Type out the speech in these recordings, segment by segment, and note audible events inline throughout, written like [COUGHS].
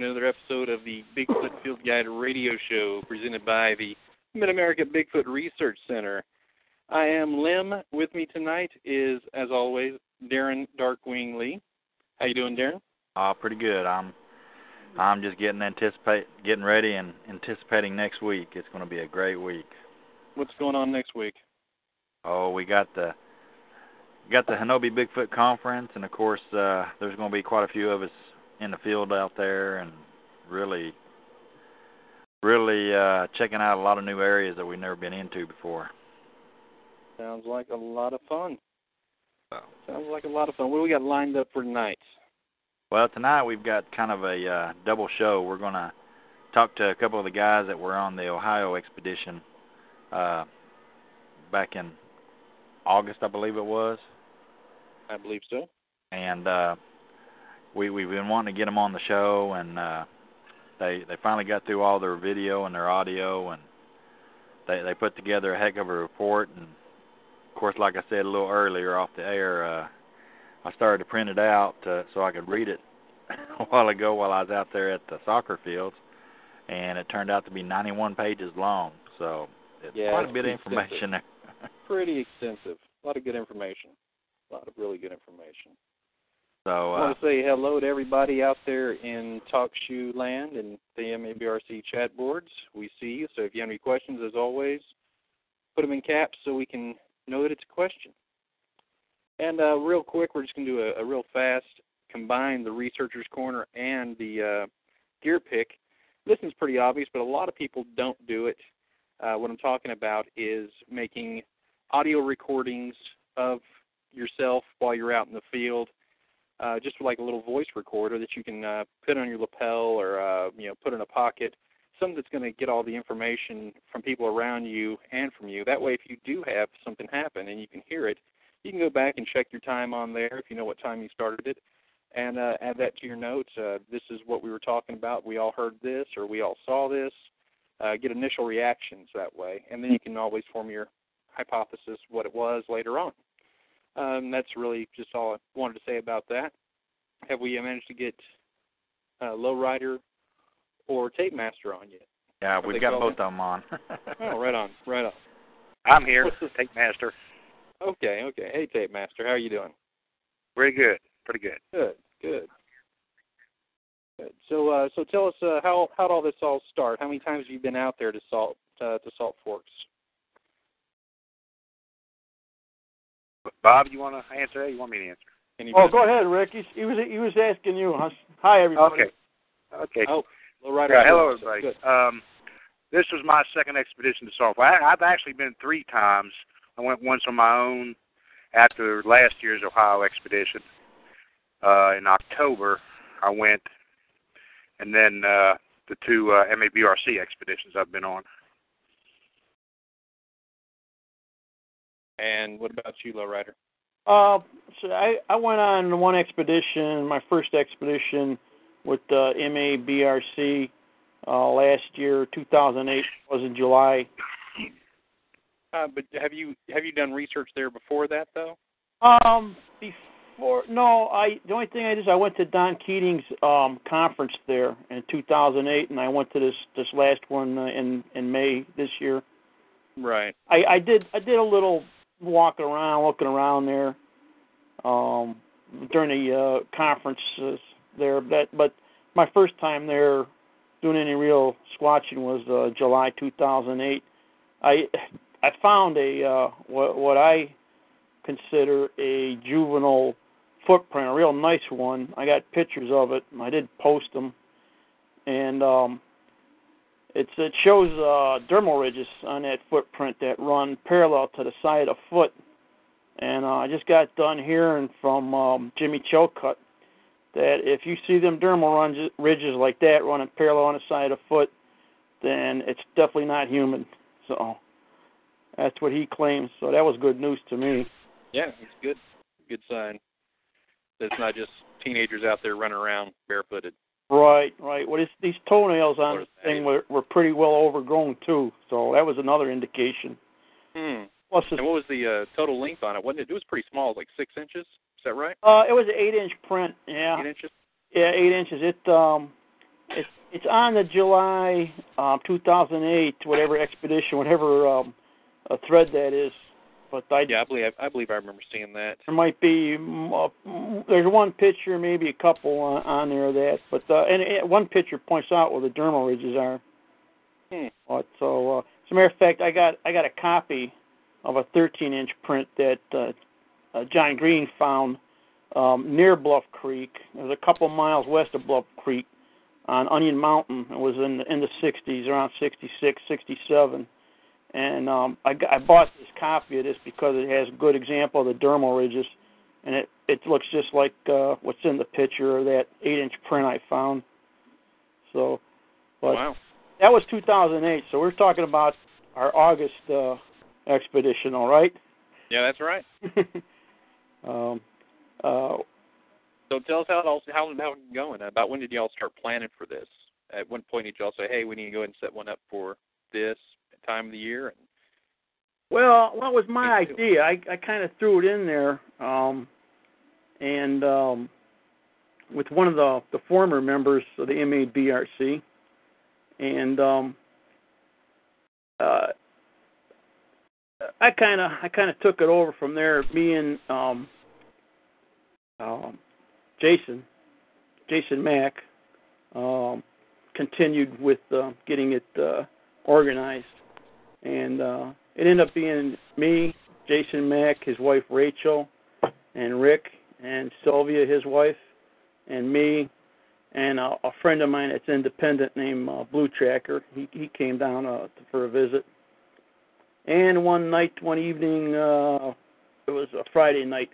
Welcome to another episode of the Bigfoot Field Guide radio show presented by the Mid America Bigfoot Research Center. I am Lim. With me tonight is, as always, Darren Darkwing Lee. How you doing, Darren? Uh, pretty good. I'm I'm just getting anticipate getting ready and anticipating next week. It's going to be a great week. What's going on next week? Oh, we got the got the Honobia Bigfoot conference, and of course, uh, there's going to be quite a few of us in the field out there, and really, really uh, checking out a lot of new areas that we've never been into before. Sounds like a lot of fun. So. Sounds like a lot of fun. What do we got lined up for tonight? Well, tonight we've got kind of a uh, double show. We're going to talk to a couple of the guys that were on the Ohio expedition uh, back in August, I believe it was. I believe so. And uh, we we've been wanting to get them on the show, and uh, they they finally got through all their video and their audio, and they they put together a heck of a report. And of course, like I said a little earlier off the air, uh, I started to print it out uh, so I could read it [LAUGHS] a while ago while I was out there at the soccer fields, and it turned out to be 91 pages long. So it's Yeah, quite a bit of information there. [LAUGHS] Pretty extensive. A lot of good information. A lot of really good information. So I uh, want to say hello to everybody out there in Talk Shoe Land and the MABRC chat boards. We see you. So if you have any questions, as always, put them in caps so we can know that it's a question. And uh, real quick, we're just going to do a, a real fast combine the researcher's corner and the uh, gear pick. This is pretty obvious, but a lot of people don't do it. Uh, what I'm talking about is making audio recordings of yourself while you're out in the field uh, just like a little voice recorder that you can uh, put on your lapel or uh, you know put in a pocket, something that's going to get all the information from people around you and from you. That way, if you do have something happen and you can hear it, you can go back and check your time on there if you know what time you started it, and uh, add that to your notes. Uh, this is what we were talking about. We all heard this, or we all saw this. Uh, get initial reactions that way, and then you can always form your hypothesis what it was later on. Um, that's really just all I wanted to say about that. Have we managed to get uh, Lowrider or Tape Master on yet? yeah, What we've got both of them on. [LAUGHS] Oh, right on, right on. I'm here, What's this? Tape Master. Okay, okay. Hey, Tape Master, how are you doing? Pretty good, pretty good. Good, good. Good. So, uh, so tell us uh, how how did all this all start? How many times have you been out there to Salt uh, to Salt Forks? Bob, you want to answer that? You want me to answer? Any Oh, go ahead, Rick. He, he was he was asking you. Huh? Hi, everybody. Okay. Okay. Oh, Lowrider. Yeah, hello, everybody. Good. Um, this was my second expedition to Salt. I, I've actually been three times. I went once on my own after last year's Ohio expedition. Uh, in October, I went, and then uh, the two uh, MABRC expeditions I've been on. And what about you, Lowrider? Uh, so I I went on one expedition, my first expedition, with uh, MABRC uh, last year, 2008 was in July. Uh, but have you have you done research there before that though? Um, before no, I the only thing I did is I went to Don Keating's um conference there in 2008, and I went to this this last one uh, in in May this year. Right. I I did I did a little walking around, looking around there, um, during the uh, conferences there. That but my first time there doing any real squatching was uh, July 2008. I I found a uh, what what I consider a juvenile footprint, a real nice one. I got pictures of it. I did post them, and um, it's it shows uh, dermal ridges on that footprint that run parallel to the side of foot. And uh, I just got done hearing from um, Jimmy Chilcutt that if you see them dermal runs, ridges like that running parallel on the side of foot, then it's definitely not human. So that's what he claims. So that was good news to me. Yeah, it's good. Good sign. That it's not just teenagers out there running around barefooted. Right, right. Well, it's, these toenails on this thing were, were pretty well overgrown too, so that was another indication. Hmm. Plus, And what was the uh, total length on it? Wasn't it? It was pretty small, like six inches. Is that right? uh, it was an eight-inch print. Yeah, Eight inches. yeah, eight inches. It um, it's it's on the July um 2008 whatever expedition, whatever um, a thread that is. But I Yeah, I believe I believe I remember seeing that. there might be mm, uh, mm, there's one picture, maybe a couple on, on there of that. But uh, and it, one picture points out where the dermal ridges are. Hmm. But so, uh, as a matter of fact, I got I got a copy of a 13-inch print that uh, uh, John Green found um, near Bluff Creek. It was a couple miles west of Bluff Creek on Onion Mountain. It was in the, in the 60s, around 66, 67. And um, I, I bought this copy of this because it has a good example of the dermal ridges, and it it looks just like uh, what's in the picture of that 8-inch print I found. So, but wow. that was 2008. So we're talking about our August uh, expedition, all right? Yeah, that's right. [LAUGHS] um, uh, So tell us how it all how how it's going. About when did y'all start planning for this? At what point did y'all say, "Hey, we need to go ahead and set one up for this time of the year"? And well, what was my idea? I I kind of threw it in there, um, and um, with one of the the former members of the MABRC, and um, uh, I kind of I kind of took it over from there. Me and um, um, Jason, Jason Mack, um, continued with uh, getting it uh, organized, and uh, it ended up being me, Jason Mack, his wife Rachel, and Rick and Sylvia, his wife, and me, and a, a friend of mine that's independent named uh, Blue Tracker. He he came down uh, for a visit. And one night, one evening, uh, it was a Friday night.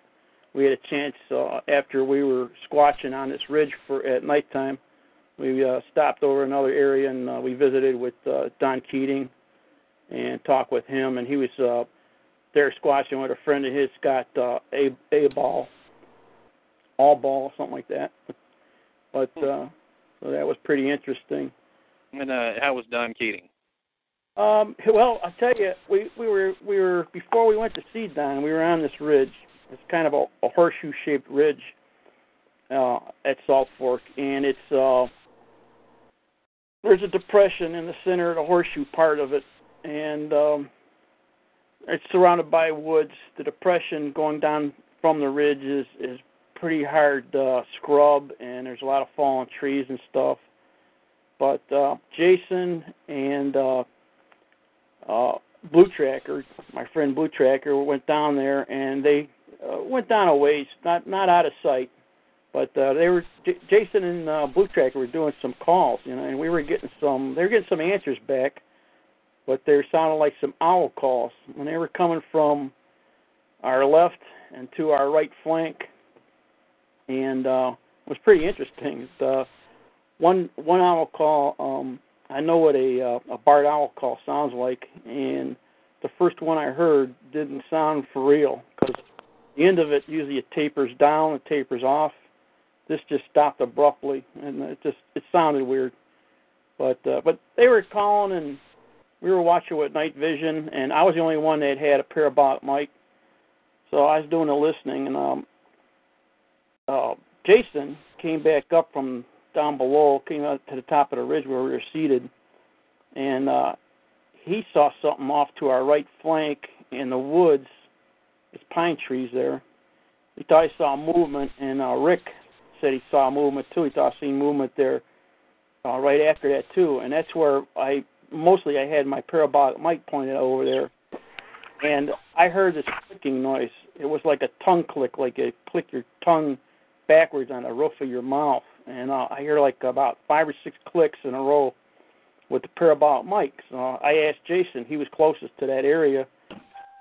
We had a chance uh, after we were squatching on this ridge for at nighttime. We uh, stopped over another area and uh, we visited with uh, Don Keating and talked with him. And he was uh, there squatching with a friend of his, Scott uh, A A Ball, All Ball, something like that. But uh, so that was pretty interesting. and uh, how was Don Keating? Um, well, I'll tell you, we we were we were before we went to see Don, we were on this ridge. It's kind of a, a horseshoe-shaped ridge uh, at Salt Fork, and it's uh, there's a depression in the center of the horseshoe part of it, and um, it's surrounded by woods. The depression going down from the ridge is is pretty hard uh, scrub, and there's a lot of fallen trees and stuff. But uh, Jason and uh, uh, Blue Tracker, my friend Blue Tracker, went down there and they uh, went down a ways, not not out of sight, but uh, they were J- Jason and uh, Blue Tracker were doing some calls, you know, and we were getting some. They were getting some answers back, but they sounded like some owl calls when they were coming from our left and to our right flank, and uh, it was pretty interesting. Uh, one one owl call. Um, I know what a uh, a barred owl call sounds like, and the first one I heard didn't sound for real because the end of it usually it tapers down, it tapers off, this just stopped abruptly, and it just it sounded weird. But uh, but they were calling, and we were watching with night vision, and I was the only one that had a parabolic mic, so I was doing the listening, and um, uh, Jason came back up from down below, came up to the top of the ridge where we were seated, and uh, he saw something off to our right flank in the woods. There's pine trees there. He thought he saw movement, and uh, Rick said he saw movement too. He thought he seen movement there uh, right after that too, and that's where I mostly I had my parabolic mic pointed over there, and I heard this clicking noise. It was like a tongue click, like you click your tongue backwards on the roof of your mouth, and uh, I hear like about five or six clicks in a row with the parabolic mic. So I asked Jason, he was closest to that area.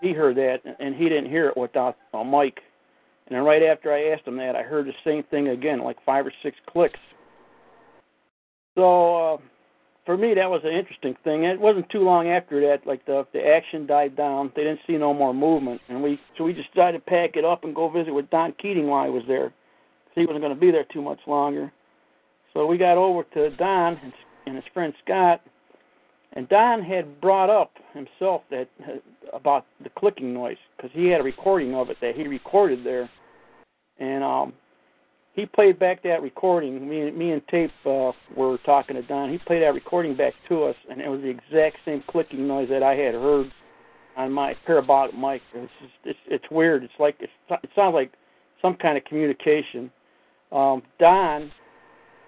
He heard that, and he didn't hear it without a mic. And then right after I asked him that, I heard the same thing again, like five or six clicks. So uh, for me, that was an interesting thing. It wasn't too long after that, like the the action died down. They didn't see no more movement, and we so we just decided to pack it up and go visit with Don Keating while he was there. He wasn't going to be there too much longer. So we got over to Don and, and his friend Scott, and Don had brought up himself that about the clicking noise because he had a recording of it that he recorded there, and um, he played back that recording. Me, me and Tape uh, were talking to Don. He played that recording back to us, and it was the exact same clicking noise that I had heard on my parabolic mic. It's just, it's, it's weird. It's like it's, it sounds like some kind of communication. Um, Don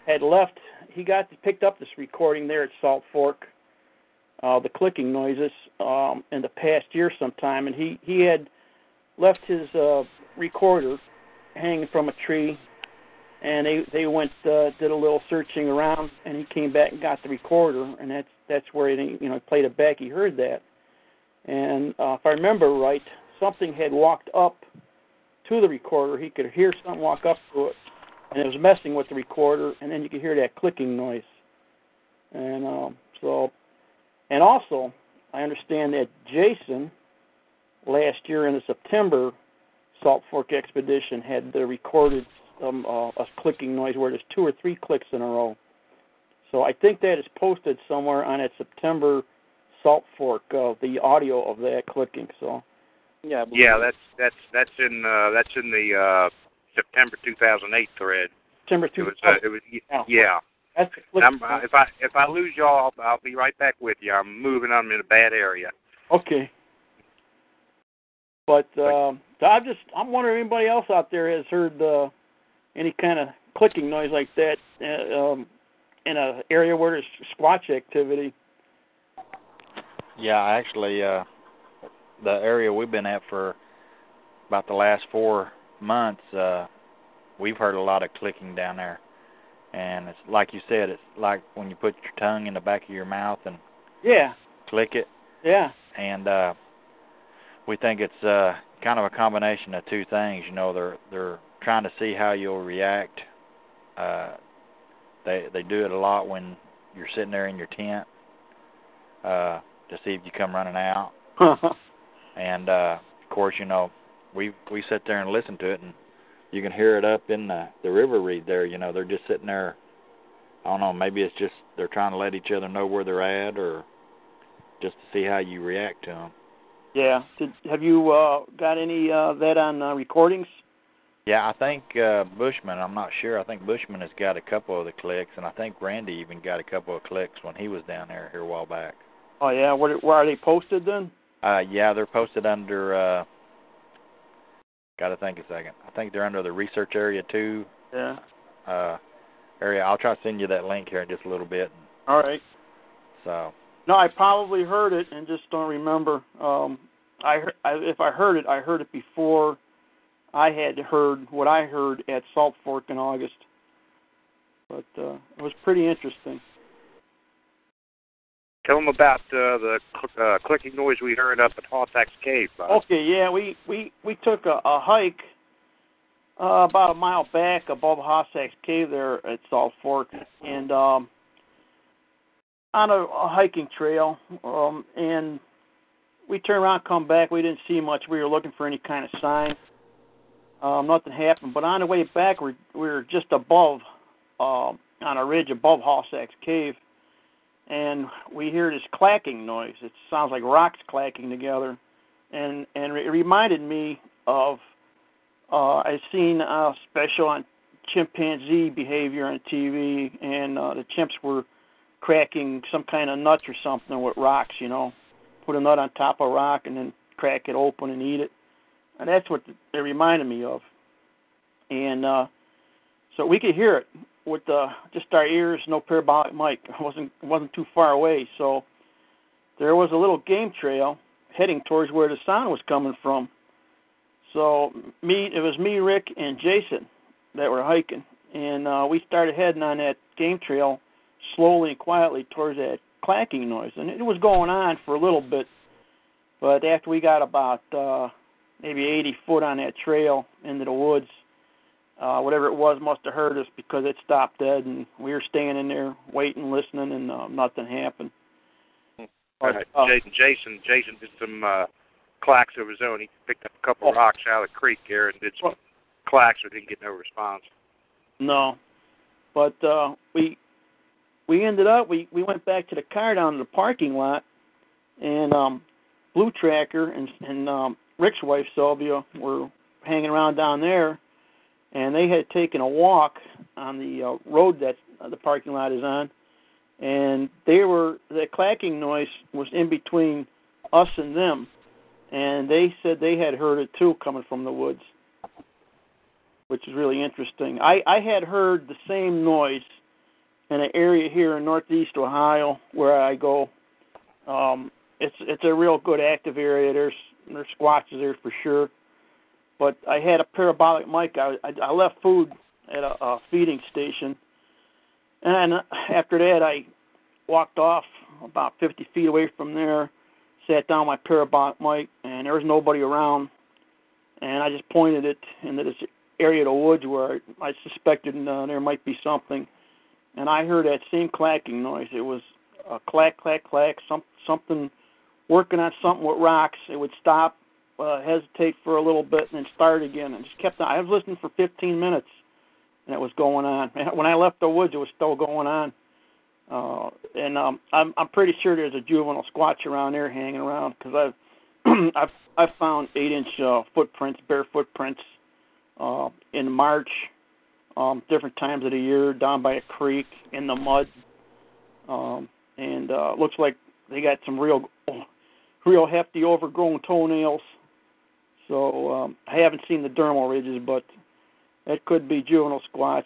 had left. He got picked up this recording there at Salt Fork, uh, the clicking noises um, in the past year sometime, and he he had left his uh, recorder hanging from a tree, and they they went uh, did a little searching around, and he came back and got the recorder, and that's that's where he you know played it back. He heard that, and uh, if I remember right, something had walked up to the recorder. He could hear something walk up to it, and it was messing with the recorder, and then you could hear that clicking noise. And um, so, and also, I understand that Jason last year in the September Salt Fork expedition had the recorded um, uh, a clicking noise where there's two or three clicks in a row. So I think that is posted somewhere on that September Salt Fork, uh, the audio of that clicking. So Yeah, Yeah, that's that's that's in uh, that's in the uh, September 2008 thread. September It was uh, it was Yeah. yeah. That's the clicking I'm, uh, if I if I lose y'all, I'll, I'll be right back with you. I'm moving. I'm in a bad area. Okay. But um, I'm just I'm wondering if anybody else out there has heard uh, any kind of clicking noise like that uh, um, in a area where there's squatch activity. Yeah, actually, uh, the area we've been at for about the last four months, uh, we've heard a lot of clicking down there. And it's like you said, it's like when you put your tongue in the back of your mouth and Yeah, click it. yeah, And uh, we think it's uh, kind of a combination of two things. You know, they're they're trying to see how you'll react. Uh, they they do it a lot when you're sitting there in your tent uh, to see if you come running out. [LAUGHS] and uh of course you know we we sit there and listen to it and you can hear it up in the the river reed there you know they're just sitting there i don't know maybe it's just they're trying to let each other know where they're at or just to see how you react to them yeah. Did, have you uh, got any uh, that on uh, recordings? Yeah i think uh bushman i'm not sure i think bushman has got a couple of the clicks and i think randy even got a couple of clicks when he was down there here a while back Oh yeah, where where are they posted then? uh yeah they're posted under uh gotta think a second i think they're under the research area two Yeah. uh area. I'll try to send you that link here in just a little bit. All right. So No, I probably heard it and just don't remember. Um, I, I if I heard it, I heard it before I had heard what I heard at Salt Fork in August. But uh, it was pretty interesting. Tell them about uh, the cl- uh, clicking noise we heard up at Hossack's Cave. Bob. Okay, yeah, we we we took a, a hike uh, about a mile back above Hossack's Cave there at Salt Fork, and um, on a, a hiking trail, um, and we turned around, come back. We didn't see much. We were looking for any kind of sign, Um, nothing happened. But on the way back, we we were just above, um, on a ridge above Hossack's Cave, and we hear this clacking noise. It sounds like rocks clacking together, and and it reminded me of uh, I've seen a special on chimpanzee behavior on TV, and uh, the chimps were cracking some kind of nuts or something with rocks. You know, put a nut on top of a rock and then crack it open and eat it, and that's what it reminded me of. And uh, so we could hear it with uh, just our ears, no parabolic mic. It wasn't wasn't too far away, so there was a little game trail heading towards where the sound was coming from. So me, it was me, Rick, and Jason that were hiking, and uh, we started heading on that game trail slowly and quietly towards that clacking noise, and it was going on for a little bit. But after we got about uh, maybe 80 foot on that trail into the woods, uh, whatever it was must have heard us because it stopped dead, and we were standing there waiting, listening, and uh, nothing happened. Uh, Jason, Jason, Jason did some uh, clacks of his own. He picked up a couple Oh. of rocks out of the creek there and did some clacks, but didn't get no response. No, but uh, we we ended up we we went back to the car down to the parking lot, and um, Blue Tracker and and um, Rick's wife Sylvia were hanging around down there, and they had taken a walk on the uh, road that uh, the parking lot is on, and they were the clacking noise was in between us and them, and they said they had heard it too coming from the woods which is really interesting. I, I had heard the same noise in an area here in northeast Ohio where I go. Um, it's it's a real good active area. There's there's squatches there for sure. But I had a parabolic mic. I I, I left food at a, a feeding station, and after that I walked off about 50 feet away from there, sat down my parabolic mic, and there was nobody around. And I just pointed it into this area of the woods where I suspected uh, there might be something, and I heard that same clacking noise. It was a clack, clack, clack, some something working on something with rocks. It would stop, uh, hesitate for a little bit, and then start again, and just kept on. I was listening for 15 minutes, and it was going on. [LAUGHS] When I left the woods, it was still going on. Uh, and um, I'm I'm pretty sure there's a juvenile squatch around there hanging around because I've [CLEARS THROAT] I've I've found eight inch uh, footprints, bare footprints uh, in March, um, different times of the year, down by a creek in the mud, um, and uh, looks like they got some real, real hefty overgrown toenails. So um, I haven't seen the dermal ridges, but that could be juvenile squatch.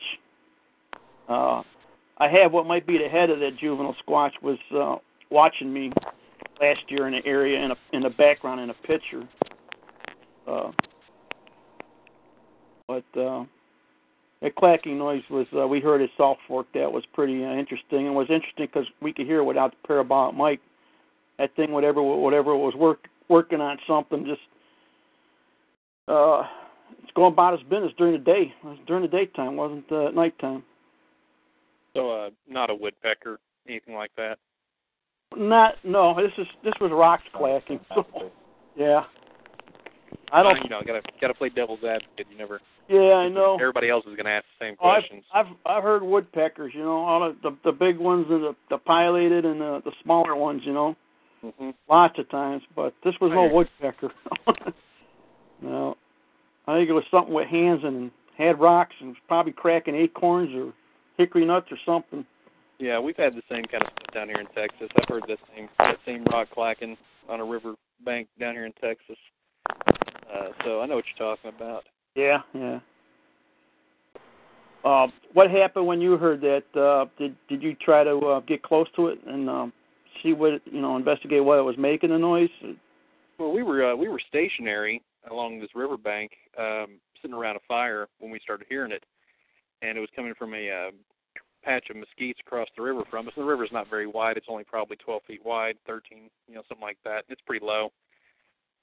Uh, I have what might be the head of that juvenile squatch was uh, watching me last year in the area in a in the background in a picture. Uh, but uh, that clacking noise was uh, we heard at Salt Fork. That was pretty uh, interesting, and was interesting because we could hear it without the parabolic mic. That thing, whatever whatever was work working on something, just uh, it's going about its business during the day. It was during the daytime, wasn't uh, at nighttime. So, uh, not a woodpecker, anything like that. Not no. This is this was rocks clacking. So, [LAUGHS] yeah. I don't. You know, gotta gotta play devil's advocate. You never. Yeah, I know. Everybody else is gonna ask the same Oh, I've, questions. I've I've heard woodpeckers, you know, all of the the big ones and the the pileated and the the smaller ones, you know, hmm lots of times. But this was no woodpecker. [LAUGHS] no, I think it was something with hands and had rocks and was probably cracking acorns or hickory nuts or something. Yeah, we've had the same kind of stuff down here in Texas. I've heard that same that same rock clacking on a river bank down here in Texas. Uh, so I know what you're talking about. Yeah, yeah. Uh, what happened when you heard that? Uh, did did you try to uh, get close to it and um, see what you know, investigate what it was making the noise? Well, we were uh, we were stationary along this riverbank, um, sitting around a fire when we started hearing it, and it was coming from a uh, patch of mesquites across the river from us. And the river's not very wide; it's only probably 12 feet wide, 13, you know, something like that. It's pretty low,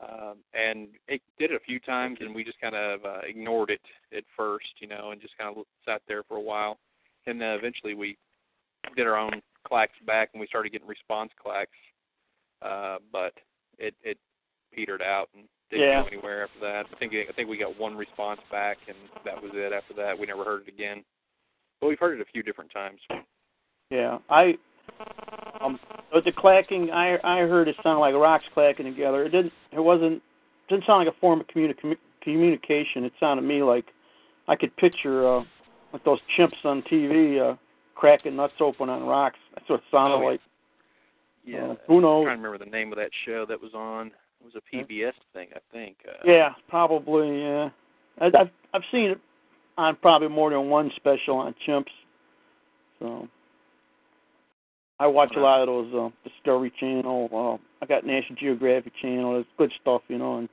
um, and it did it a few times, and we just kind of uh, ignored it at first, you know, and just kind of sat there for a while, and then eventually we did our own clacks back, and we started getting response clacks, uh, but it it petered out and Didn't Yeah. go anywhere after that. I think I think we got one response back, and that was it. After that, we never heard it again. But we've heard it a few different times. Yeah, I um with the clacking, I I heard it sound like rocks clacking together. It didn't. It wasn't. Didn't sound like a form of communi- communication. It sounded to me like I could picture uh like those chimps on TV uh cracking nuts open on rocks. That's what it sounded Oh, yeah. like. Yeah. Uh, who I'm knows? trying to remember the name of that show that was on. It was a PBS thing, I think. Uh, Yeah, probably. Yeah, I, I've I've seen it on probably more than one special on chimps. So I watch a lot of those uh, Discovery Channel. Uh, I got National Geographic Channel. It's good stuff, you know, and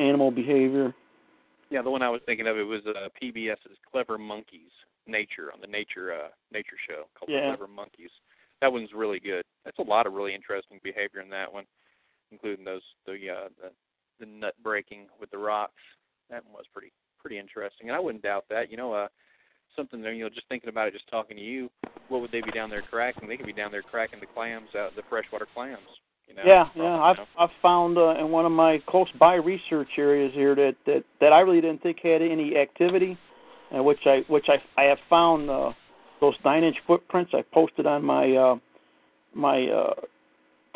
animal behavior. Yeah, the one I was thinking of it was uh, PBS's Clever Monkeys Nature on the Nature uh, Nature show called Yeah. Clever Monkeys. That one's really good. That's a lot of really interesting behavior in that one, including those the uh, the, the nut breaking with the rocks. That one was pretty pretty interesting, and I wouldn't doubt that. You know, uh, something there. You know, just thinking about it, just talking to you, what would they be down there cracking? They could be down there cracking the clams out, the freshwater clams. You know. yeah, yeah. I've know. I've found uh, in one of my close by research areas here that that that I really didn't think had any activity, uh, which I which I I have found uh, those nine inch footprints I posted on my uh, my uh,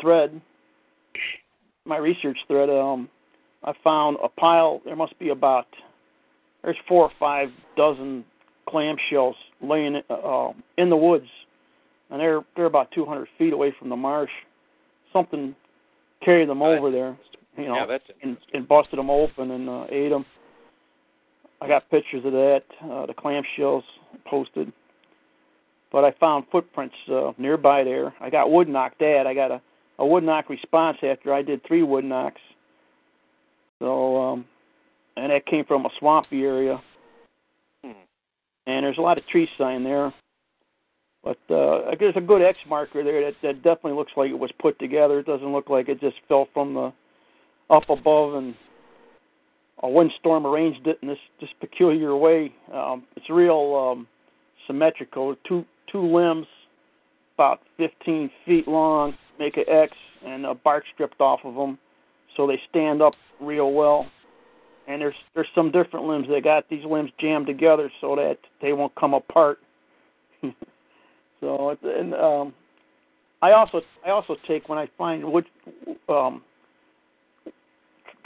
thread, my research thread. Um, I found a pile. There must be about there's four or five dozen clamshells laying uh, in the woods, and they're they're about 200 feet away from the marsh. Something carried them over there, you know, yeah, and, and busted them open and uh, ate them. I got pictures of that. Uh, the clamshells posted, but I found footprints uh, nearby there. I got wood knocked at. I got a, a wood knock response after I did three wood knocks. So, um, and that came from a swampy area, Hmm. and there's a lot of tree sign there. But uh, there's a good X marker there that, that definitely looks like it was put together. It doesn't look like it just fell from the up above and a windstorm arranged it in this this peculiar way. Um, it's real um, symmetrical. Two two limbs, about 15 feet long, make an X, and a bark stripped off of them, so they stand up real well. And there's there's some different limbs. They got these limbs jammed together so that they won't come apart. [LAUGHS] so and um, I also I also take when I find wood um,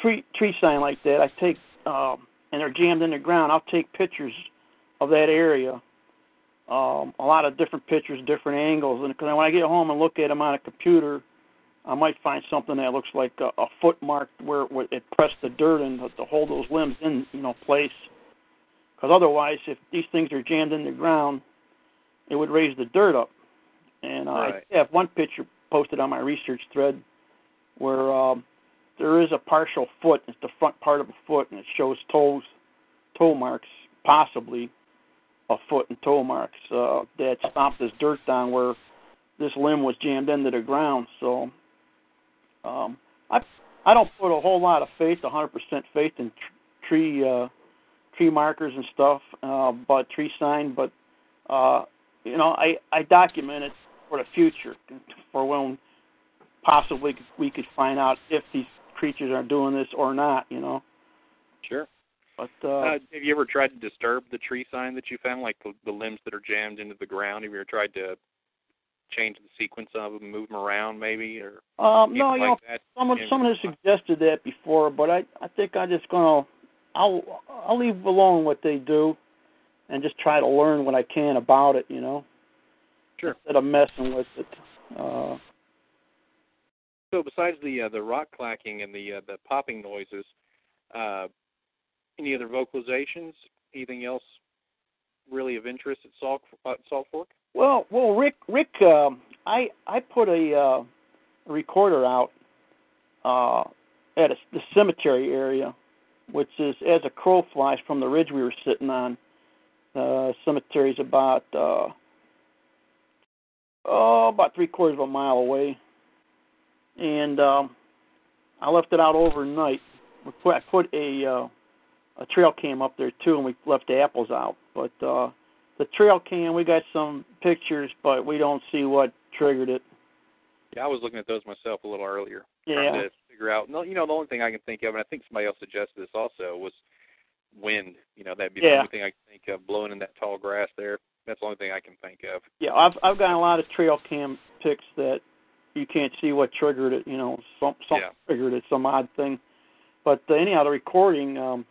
tree tree sign like that. I take um, and they're jammed in the ground. I'll take pictures of that area. Um, a lot of different pictures, different angles, and because when I get home and look at them on a computer, I might find something that looks like a, a foot mark where, where it pressed the dirt in to, to hold those limbs in you know place. Because otherwise, if these things are jammed in the ground, it would raise the dirt up. And uh, Right. I have one picture posted on my research thread where um, there is a partial foot. It's the front part of a foot, and it shows toes, toe marks, possibly a foot and toe marks uh, that stomped this dirt down where this limb was jammed into the ground. So um, I I don't put a whole lot of faith, 100% faith in tr- tree uh, tree markers and stuff, uh, but tree sign. But uh, you know, I I document it for the future, for when possibly we could find out if these creatures are doing this or not. You know, Sure. but uh, Uh, have you ever tried to disturb the tree sign that you found, like the, the limbs that are jammed into the ground? Have you ever tried to change the sequence of them, move them around, maybe, or um, no, you know, like that? Someone Yeah. someone has suggested that before, but I I think I'm just gonna I'll I'll leave alone what they do, and just try to learn what I can about it. You know, Sure. instead of messing with it. Uh, So besides the uh, the rock clacking and the uh, the popping noises, uh, any other vocalizations? Anything else really of interest at Salt uh, Salt Fork? well, well, Rick Rick, um, I I put a, uh, recorder out uh, at a, the cemetery area, which is as a crow flies from the ridge we were sitting on. Uh, cemetery's about uh, oh about three quarters of a mile away, and um, I left it out overnight. We put, I put a uh, a trail cam up there too, and we left the apples out. But uh, the trail cam, we got some pictures, but we don't see what triggered it. Yeah, I was looking at those myself a little earlier. Yeah. To figure out. No, you know, the only thing I can think of, and I think somebody else suggested this also, was wind. You know, that'd be the only thing I can think of blowing in that tall grass there. That's the only thing I can think of. Yeah, I've I've gotten a lot of trail cam pics that you can't see what triggered it. You know, some some Yeah. triggered it, some odd thing. But uh, anyhow, the recording, um,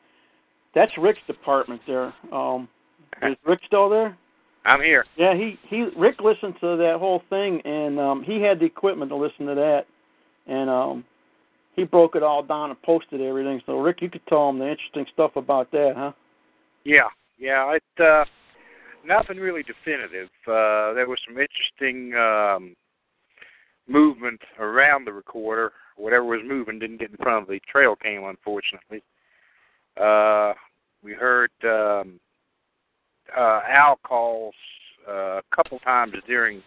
that's Rick's department there. Um, is Rick still there? I'm here. Yeah, he he Rick listened to that whole thing, and um, he had the equipment to listen to that, and um, he broke it all down and posted everything. So Rick, you could tell him the interesting stuff about that, huh? Yeah, yeah. It uh, nothing really definitive. Uh, there was some interesting um, movement around the recorder. Whatever was moving didn't get in front of the trail cam, unfortunately. Uh, we heard um, uh, owl calls uh, a couple times during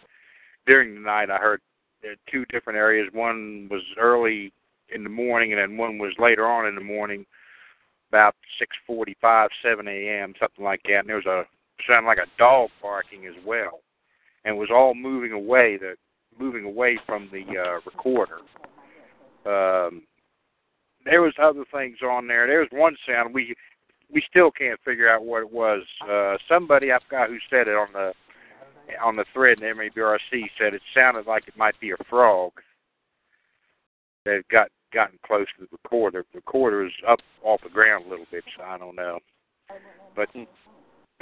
during the night. I heard uh, two different areas. One was early in the morning, and then one was later on in the morning, about six forty-five, seven a.m., something like that. And there was a sounded like a dog barking as well, and it was all moving away. The moving away from the uh, recorder. Um, there was other things on there. There was one sound we we still can't figure out what it was. Uh, somebody I forgot who said it on the on the thread in MABRC said it sounded like it might be a frog that got gotten close to the recorder. The recorder is up off the ground a little bit, so I don't know. But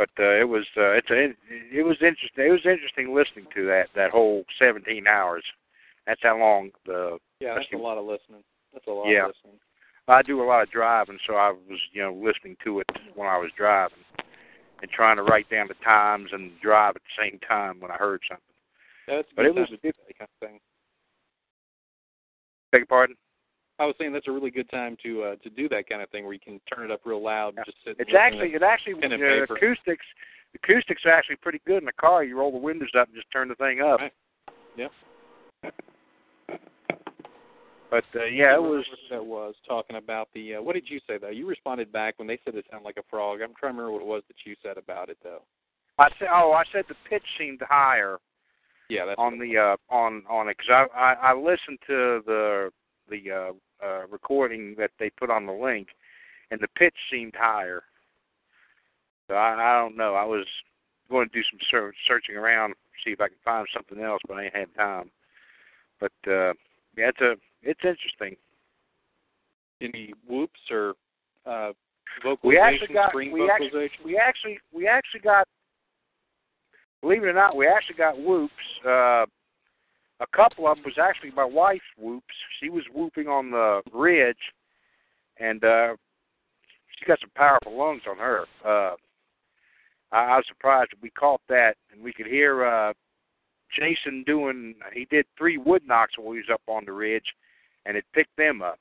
but uh, it was uh, it's a, it, it was interesting. It was interesting listening to that that whole 17 hours. That's how long the Yeah, that's a lot of listening. That's a lot Yeah. of listening. I do a lot of driving, so I was, you know, listening to it when I was driving and trying to write down the times and drive at the same time when I heard something. That's a But it was- do that kind of thing. Beg your pardon? I was saying that's a really good time to uh, to do that kind of thing where you can turn it up real loud and just sit. It's actually it actually pen and uh, paper. acoustics acoustics are actually pretty good in the car. You roll the windows up and just turn the thing up. Right. Yep. But uh, yeah, it was that was talking about the. Uh, what did you say though? You responded back when they said it sounded like a frog. I'm trying to remember what it was that you said about it though. I said oh I said the pitch seemed higher Yeah, that's on the uh on on it because I, I I listened to the the uh, uh recording that they put on the link and the pitch seemed higher. So I I don't know. I was going to do some ser- searching around see if I can find something else, but I ain't had time. But uh yeah, it's a it's interesting. any whoops or uh, vocalization, We actually got we actually we actually we actually got believe it or not, we actually got whoops. Uh a couple of them was actually my wife's whoops. She was whooping on the ridge and uh she got some powerful lungs on her. Uh I, I was surprised that we caught that and we could hear uh Jason doing he did three wood knocks while he was up on the ridge and it picked them up.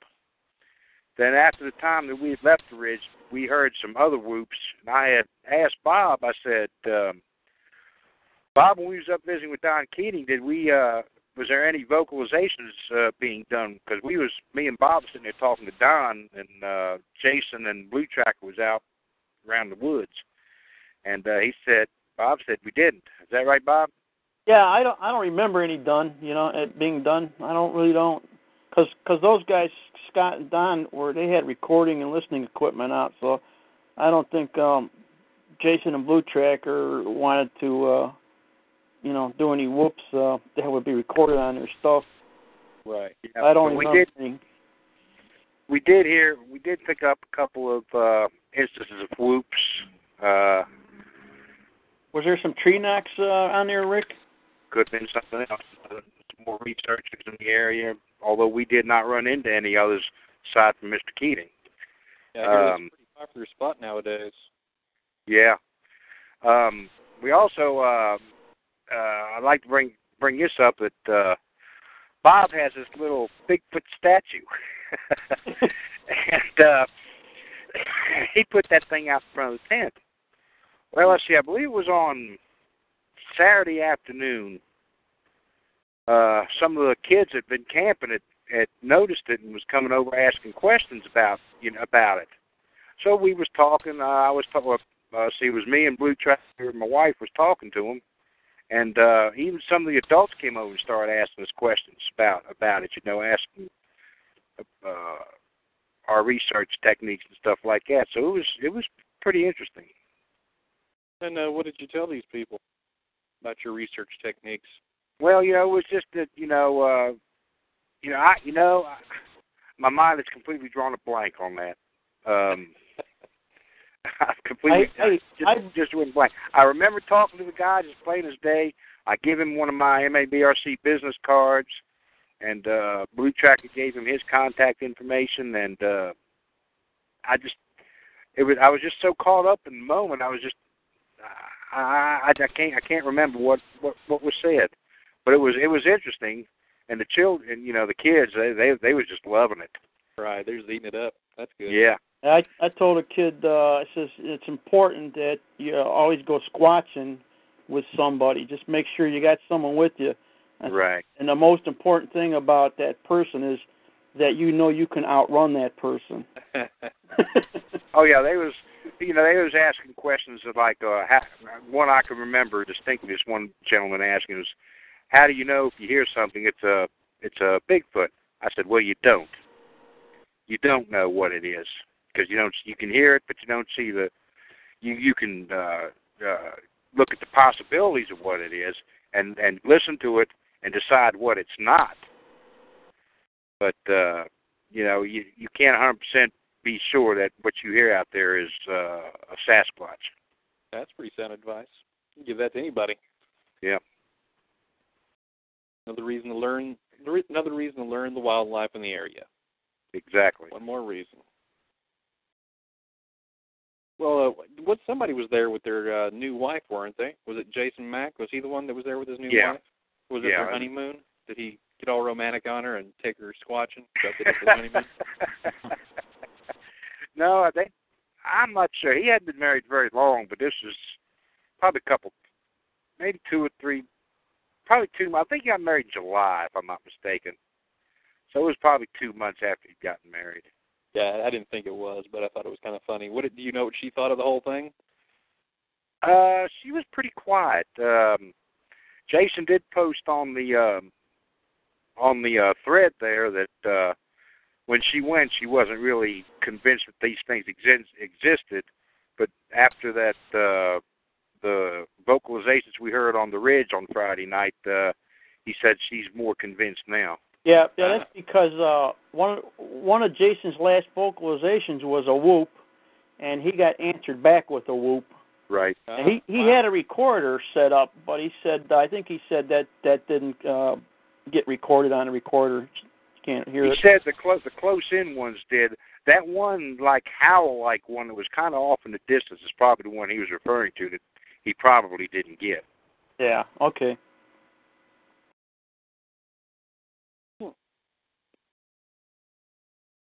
Then after the time that we had left the ridge, we heard some other whoops, and I had asked Bob. I said, um, "Bob, when we was up visiting with Don Keating, did we? uh Was there any vocalizations uh, being done? Because we was me and Bob sitting there talking to Don, and uh Jason and Blue Tracker was out around the woods, and uh, he said, Bob said we didn't. Is that right, Bob? Yeah, I don't I don't remember any done. You know, it being done. I don't really don't, because cause those guys Scott and Don were they had recording and listening equipment out, so I don't think um Jason and Blue Tracker wanted to uh you know do any whoops uh that would be recorded on their stuff. right. I don't But we did. any. We did hear. We did pick up a couple of uh instances of whoops. Uh Was there some tree knocks uh, on there, Rick? could have been something else. Uh, some more researchers in the area, although we did not run into any others aside from Mr. Keating. Yeah, I hear that's Um, a pretty popular spot nowadays. Yeah. Um, we also, uh, uh, I'd like to bring bring this up that uh, Bob has this little Bigfoot statue, [LAUGHS] and uh, [LAUGHS] he put that thing out in front of the tent. Well, let's see. I believe it was on Saturday afternoon. Uh, some of the kids had been camping had, had noticed it and was coming over asking questions about you know about it. So we was talking. Uh, I was talking. Uh, see, it was me and Blue Tracker. My wife was talking to him, and uh, even some of the adults came over and started asking us questions about about it. You know, asking uh, our research techniques and stuff like that. So it was it was pretty interesting. And uh, what did you tell these people about your research techniques? Well, you know, it was just that you know, uh, you know, I you know, I, my mind has completely drawn a blank on that. Um, I've [LAUGHS] completely I- I- just, I- just went blank. I remember talking to the guy just plain as day. I give him one of my MABRC business cards, and uh, Blue Tracker gave him his contact information, and uh, I just it was I was just so caught up in the moment. I was just I, I I can't I can't remember what what what was said, but it was it was interesting, and the children, you know, the kids, they they they was just loving it. Right, they're just eating it up. That's good. Yeah, I I told a kid uh I says it's important that you always go squatching with somebody. Just make sure you got someone with you. Right. And the most important thing about that person is that you know you can outrun that person. [LAUGHS] [LAUGHS] Oh yeah, they was you know they was asking questions of like uh how, one I can remember distinctly. This one gentleman asking was, "How do you know if you hear something it's a it's a Bigfoot?" I said, "Well, you don't. You don't know what it is because you don't you can hear it, but you don't see the you you can uh, uh, look at the possibilities of what it is and and listen to it and decide what it's not. But uh, you know you you can't 100 percent be sure that what you hear out there is uh, a Sasquatch. That's pretty sound advice. You can give that to anybody. Yeah. Another reason to learn. Another reason to learn the wildlife in the area. Exactly. One more reason. Well, uh, what somebody was there with their uh, new wife, weren't they? Was it Jason Mack? Was he the one that was there with his new Yeah. wife? Was it Yeah. their honeymoon? Did he get all romantic on her and take her squatching? Is that the the honeymoon? [LAUGHS] no, I think I'm not sure. He hadn't been married very long, but this was probably a couple, maybe two or three, probably two. I think he got married in July, if I'm not mistaken. So it was probably two months after he'd gotten married. Yeah, I didn't think it was, but I thought it was kind of funny. What do you know what she thought of the whole thing? Uh, she was pretty quiet. Um, Jason did post on the um, on the uh, thread there that uh, when she went, she wasn't really convinced that these things exist, existed. But after that, uh, the vocalizations we heard on the Ridge on Friday night, uh, he said she's more convinced now. Yeah, yeah, that's because uh one one of Jason's last vocalizations was a whoop and he got answered back with a whoop. Right. And he he had a recorder set up, but he said I think he said that that didn't uh get recorded on the recorder. You can't hear He it. said the close the close in ones did. That one like howl like one that was kind of off in the distance is probably the one he was referring to that he probably didn't get. Yeah, okay.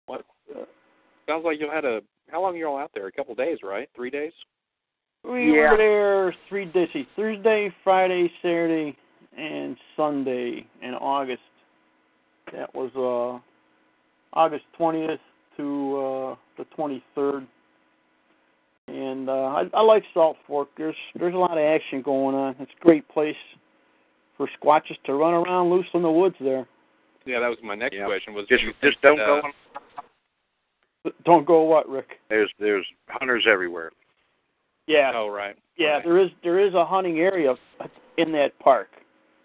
What? Uh, sounds like you had a. How long you all out there? A couple days, right? Three days. We Yeah. were there three days, Thursday, Friday, Saturday, and Sunday in August. That was uh August twentieth to uh the twenty third. And uh I, I like Salt Fork. There's there's a lot of action going on. It's a great place for squatches to run around loose in the woods there. Yeah, that was my next Yeah. question. Was Just just don't that, go. On, Don't go what, Rick? there's there's hunters everywhere. Yeah. Oh, right. Yeah, right. there is there is a hunting area in that park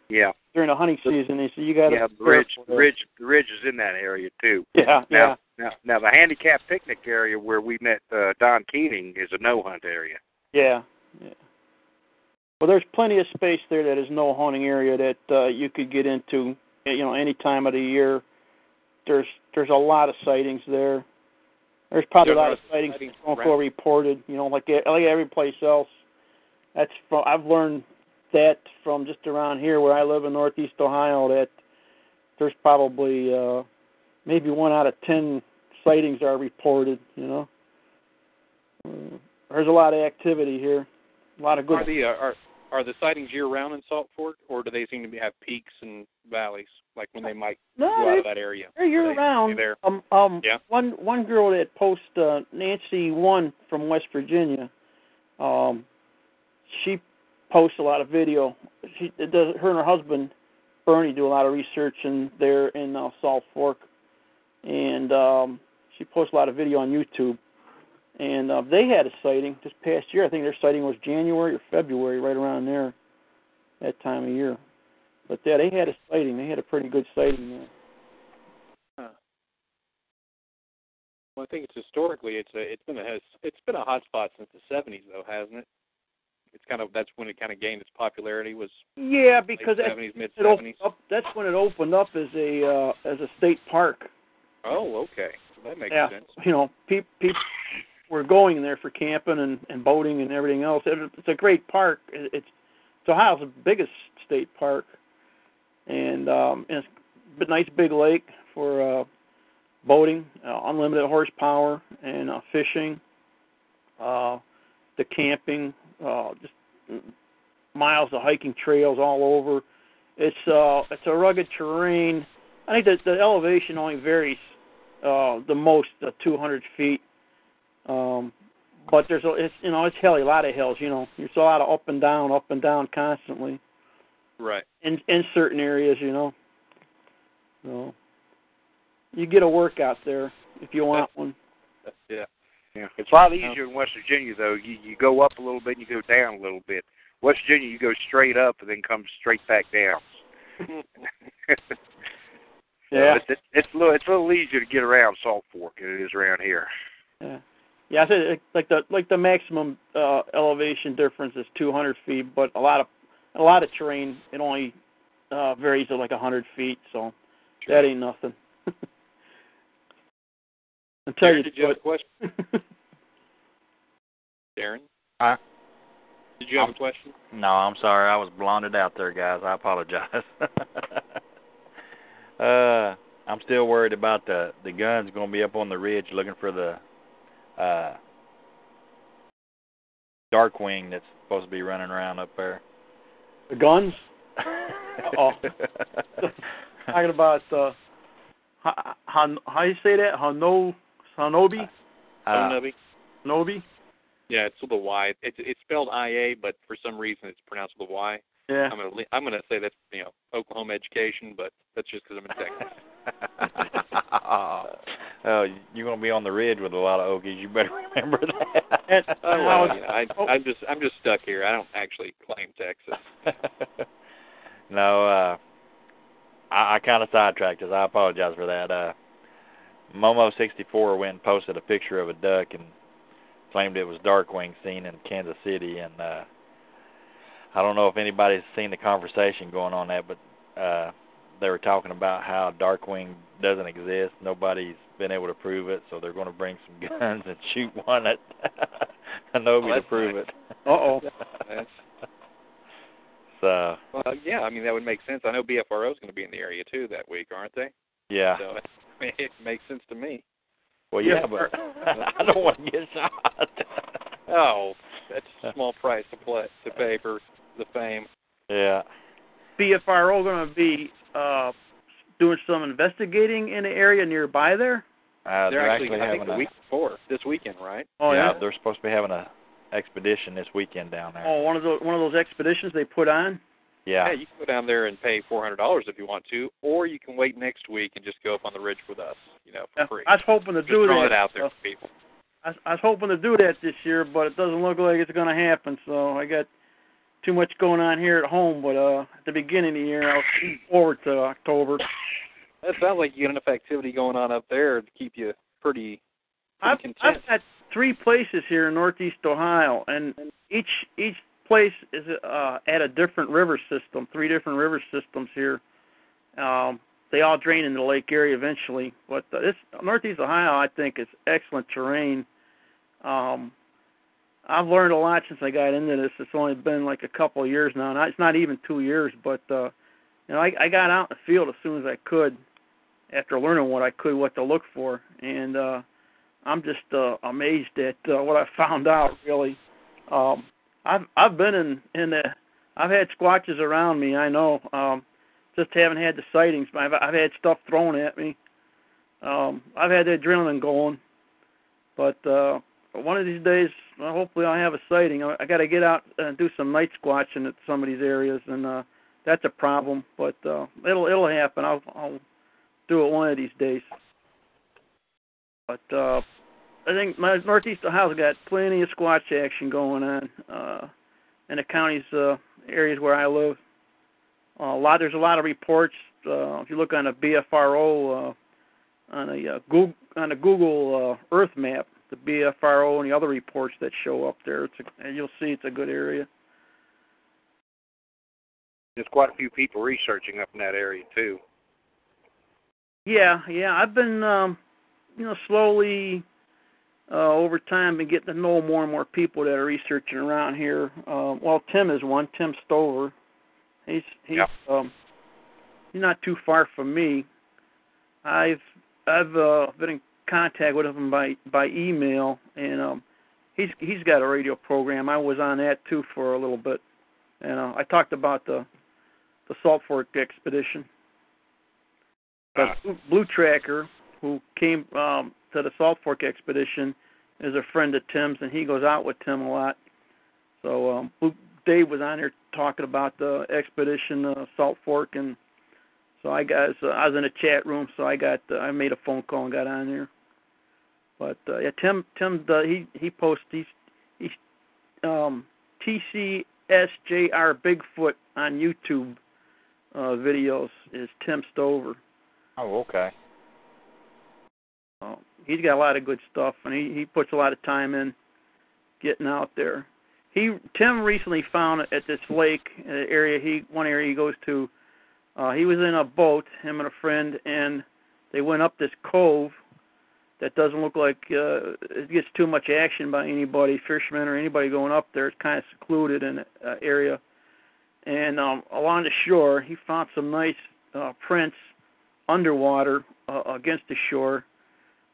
Yeah. during the hunting season. They so you got to Yeah, the ridge the ridge the ridge is in that area too. Yeah, yeah. Now now now the handicap picnic area where we met uh, Don Keating is a no hunt area. Yeah, yeah. Well, there's plenty of space there that is no hunting area that uh, you could get into. You know, any time of the year. There's there's a lot of sightings there. There's probably a lot of sightings sightings that don't around. go reported. You know, like like every place else. That's from I've learned that from just around here where I live in Northeast Ohio that there's probably uh maybe one out of ten sightings are reported. You know, Uh, there's a lot of activity here. A lot of good Are the uh, are are the sightings year round in Salt Fork, or do they seem to be, have peaks and valleys, like when they might No, go out of that area? They're year they- round. there? Um, um, Yeah. One one girl that posts uh, Nancy one from West Virginia. Um, she posts a lot of video. She it does. Her and her husband Bernie do a lot of research in there in uh, Salt Fork. and um, she posts a lot of video on YouTube. And uh, they had a sighting this past year. I think their sighting was January or February, right around there, that time of year. But yeah, they had a sighting. They had a pretty good sighting there. Well, I think it's historically it's a it's been a has it's been a hot spot since the '70s though, hasn't it? It's kind of that's when it kind of gained its popularity was Yeah, because late '70s, mid '70s. up, that's when it opened up as a uh, as a state park. Oh, okay, so that makes yeah, sense. you know, people people were going there for camping and, and boating and everything else. It, it's a great park. It, it's it's Ohio's biggest state park, and um, and it's a nice big lake for uh, boating, uh, unlimited horsepower, and uh, fishing. Uh, the camping, uh, just miles of hiking trails all over. It's uh, it's a rugged terrain. I think that the elevation only varies uh, the most uh, 200 feet. Um, but there's a, it's you know it's hilly, a lot of hills. You know, there's a lot of up and down, up and down constantly Right. in in certain areas. You know, so you get a workout there if you want one. Yeah. Yeah. It's a lot easier in West Virginia though. You you go up a little bit and you go down a little bit. West Virginia you go straight up and then come straight back down. [LAUGHS] Yeah. So it's, it's it's a little it's a little easier to get around Salt Fork than it is around here. Yeah, yeah. I said it- like the like the maximum uh, elevation difference is 200 feet, but a lot of a lot of terrain it only uh, varies to like a 100 feet, so that ain't nothing. [LAUGHS] Until Darren, you did you have a question, [LAUGHS] Darren? Huh? Did you have Um, a question? No, I'm sorry. I was blonded out there, guys. I apologize. [LAUGHS] uh, I'm still worried about the the guns going to be up on the ridge looking for the uh dark wing that's supposed to be running around up there. The guns. Uh-oh. [LAUGHS] [LAUGHS] Talking about uh, how how how you say that? Hano Hanobi Uh, Nubby? Nobi. Yeah, it's with a Y. It's it's spelled I A, but for some reason it's pronounced with a Y. Yeah. I'm gonna I'm gonna say that's you know Oklahoma education, but that's just because I'm in Texas. [LAUGHS] oh, you're going to be on the ridge with a lot of Okies. You better [LAUGHS] remember that. And, Oh, I well, was- you [LAUGHS] know, I. I'm just I'm just stuck here. I don't actually claim Texas. [LAUGHS] no, uh I, I kind of sidetracked us. I apologize for that. Uh Momo64 went and posted a picture of a duck and claimed it was Darkwing seen in Kansas City and uh I don't know if anybody's seen the conversation going on that but uh they were talking about how Darkwing doesn't exist. Nobody's been able to prove it, so they're going to bring some [LAUGHS] guns and shoot one at [LAUGHS] Hanobi Oh, to prove nice. it. Uh-oh. [LAUGHS] So, well, yeah, I mean that would make sense. I know BFRO is going to be in the area too that week, aren't they? yeah. So I mean, it makes sense to me. Well, yeah, Yeah. but I don't want to get shot. Oh, that's a small price to play to pay for the fame. yeah. BFRO going to be uh, doing some investigating in an area nearby there? Uh, They're, actually, I having think the a, week before this weekend, right? Oh yeah, yeah. they're supposed to be having a expedition this weekend down there. Oh, one of those one of those expeditions they put on. yeah. you can go down there and pay four hundred dollars if you want to, or you can wait next week and just go up on the ridge with us, you know, for Yeah, free. I was hoping to just do throwing that. it out there uh, for people. I, I was hoping to do that this year, but it doesn't look like it's going to happen. So I got too much going on here at home. But uh, at the beginning of the year, I was looking forward to October. That sounds like you got enough activity going on up there to keep you pretty, I've, content. I've got three places here in Northeast Ohio, and each each place is uh, at a different river system. Three different river systems here. Um, they all drain into the lake area eventually, but uh, this Northeast Ohio, I think, is excellent terrain. Um, I've learned a lot since I got into this. It's only been like a couple of years now. Not, it's not even two years, but uh, you know, I, I got out in the field as soon as I could after learning what I could, what to look for, and uh, I'm just uh, amazed at uh, what I found out. Really, um, I've I've been in in the I've had squatches around me. I know, um, just haven't had the sightings. I've I've had stuff thrown at me. Um, I've had the adrenaline going, but uh, one of these days, well, hopefully, I'll have a sighting. I, I got to get out and do some night squatching at some of these areas, and uh, that's a problem. But uh, it'll it'll happen. I'll I'll do it one of these days. but uh, I think my Northeast Ohio's got plenty of Squatch action going on uh, in the counties uh, areas where I live. Uh, a lot there's a lot of reports. Uh, if you look on the BFRO uh, on a uh, Google on a Google uh, Earth map, the BFRO and the other reports that show up there, it's a, you'll see it's a good area. There's quite a few people researching up in that area too. Yeah, yeah. I've been, um, you know, slowly uh, over time been getting to know more and more people that are researching around here. Um, well, Tim is one. Tim Stover. He's he's Yep. um, he's not too far from me. I've I've uh, been in contact with him by by email, and um, he's he's got a radio program. I was on that too for a little bit, and uh, I talked about the the Salt Fork expedition. Ah. Blue, Blue Tracker, who came um, to the Salt Fork expedition, is a friend of Tim's, and he goes out with Tim a lot. So um, Blue, Dave was on there talking about the expedition, uh, Salt Fork, and so I got so I was in a chat room, so I got uh, I made a phone call and got on there. But uh, yeah, Tim Tim uh, he he posts he's he's um, TCSJR Bigfoot on YouTube uh, videos is Tim Stover. Oh, okay. Uh, he's got a lot of good stuff, and he he puts a lot of time in getting out there. He Tim recently found at this lake uh, area he one area he goes to. Uh, he was in a boat, him and a friend, and they went up this cove that doesn't look like uh, it gets too much action by anybody, fishermen or anybody going up there. It's kind of secluded in uh, area. And um, along the shore, he found some nice uh, prints underwater uh, against the shore,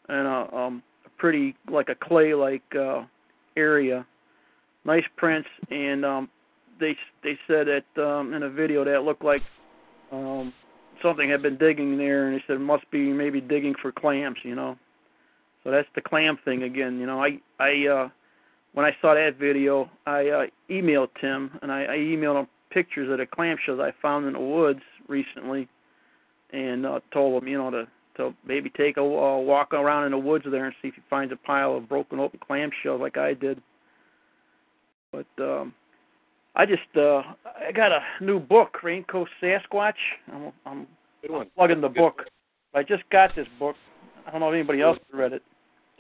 and a um, a pretty like a clay-like uh, area. Nice prints, and um, they they said that um, in a video that looked like um, something had been digging there, and they said it must be maybe digging for clams, you know. So that's the clam thing again, you know. I I uh, when I saw that video, I uh, emailed Tim, and I, I emailed him pictures of the clam shells I found in the woods recently, and uh, told him, you know, to to maybe take a uh, walk around in the woods there and see if he finds a pile of broken open clam shells like I did. But um, I just uh, I got a new book, Raincoast Sasquatch. I'm, I'm one. plugging the Good. book. I just got this book. I don't know if anybody else has read it.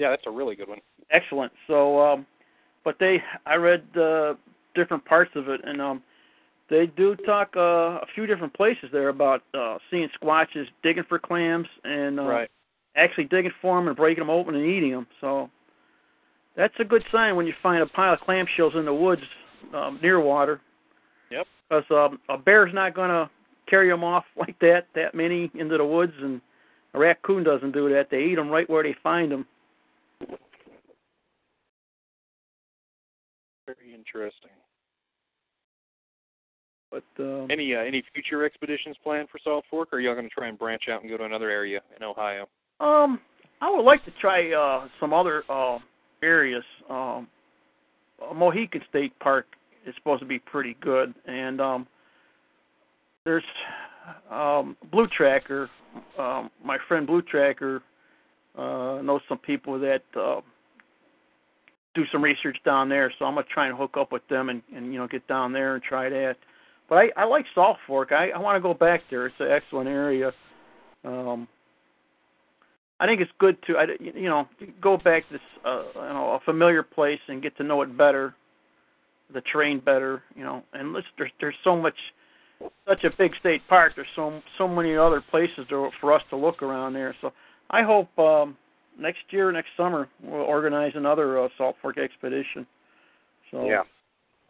Yeah, that's a really good one. Excellent. So, um, but they, I read uh, different parts of it, and um, they do talk uh, a few different places there about uh, seeing squatches digging for clams and uh, right. actually digging for them and breaking them open and eating them. So that's a good sign when you find a pile of clam shells in the woods um, near water. Yep. Because um, a bear's not going to carry them off [LAUGHS] like that, that many into the woods, and a raccoon doesn't do that. They eat them right where they find them. Very interesting. But um, Any uh, any future expeditions planned for Salt Fork, or are y'all going to try and branch out and go to another area in Ohio? Um, I would like to try uh some other uh areas. Um, Mohican State Park is supposed to be pretty good, and um, there's um Blue Tracker. Um, my friend Blue Tracker uh knows some people that uh do some research down there, so I'm gonna try and hook up with them and, and you know get down there and try that. But I, I like Salt Fork. I, I want to go back there. It's an excellent area. Um, I think it's good to I, you know go back to this uh, you know a familiar place and get to know it better, the terrain better. You know, and let's, there's there's so much such a big state park. There's so so many other places to, for us to look around there. So I hope um, next year, next summer, we'll organize another uh, Salt Fork expedition. So Yeah.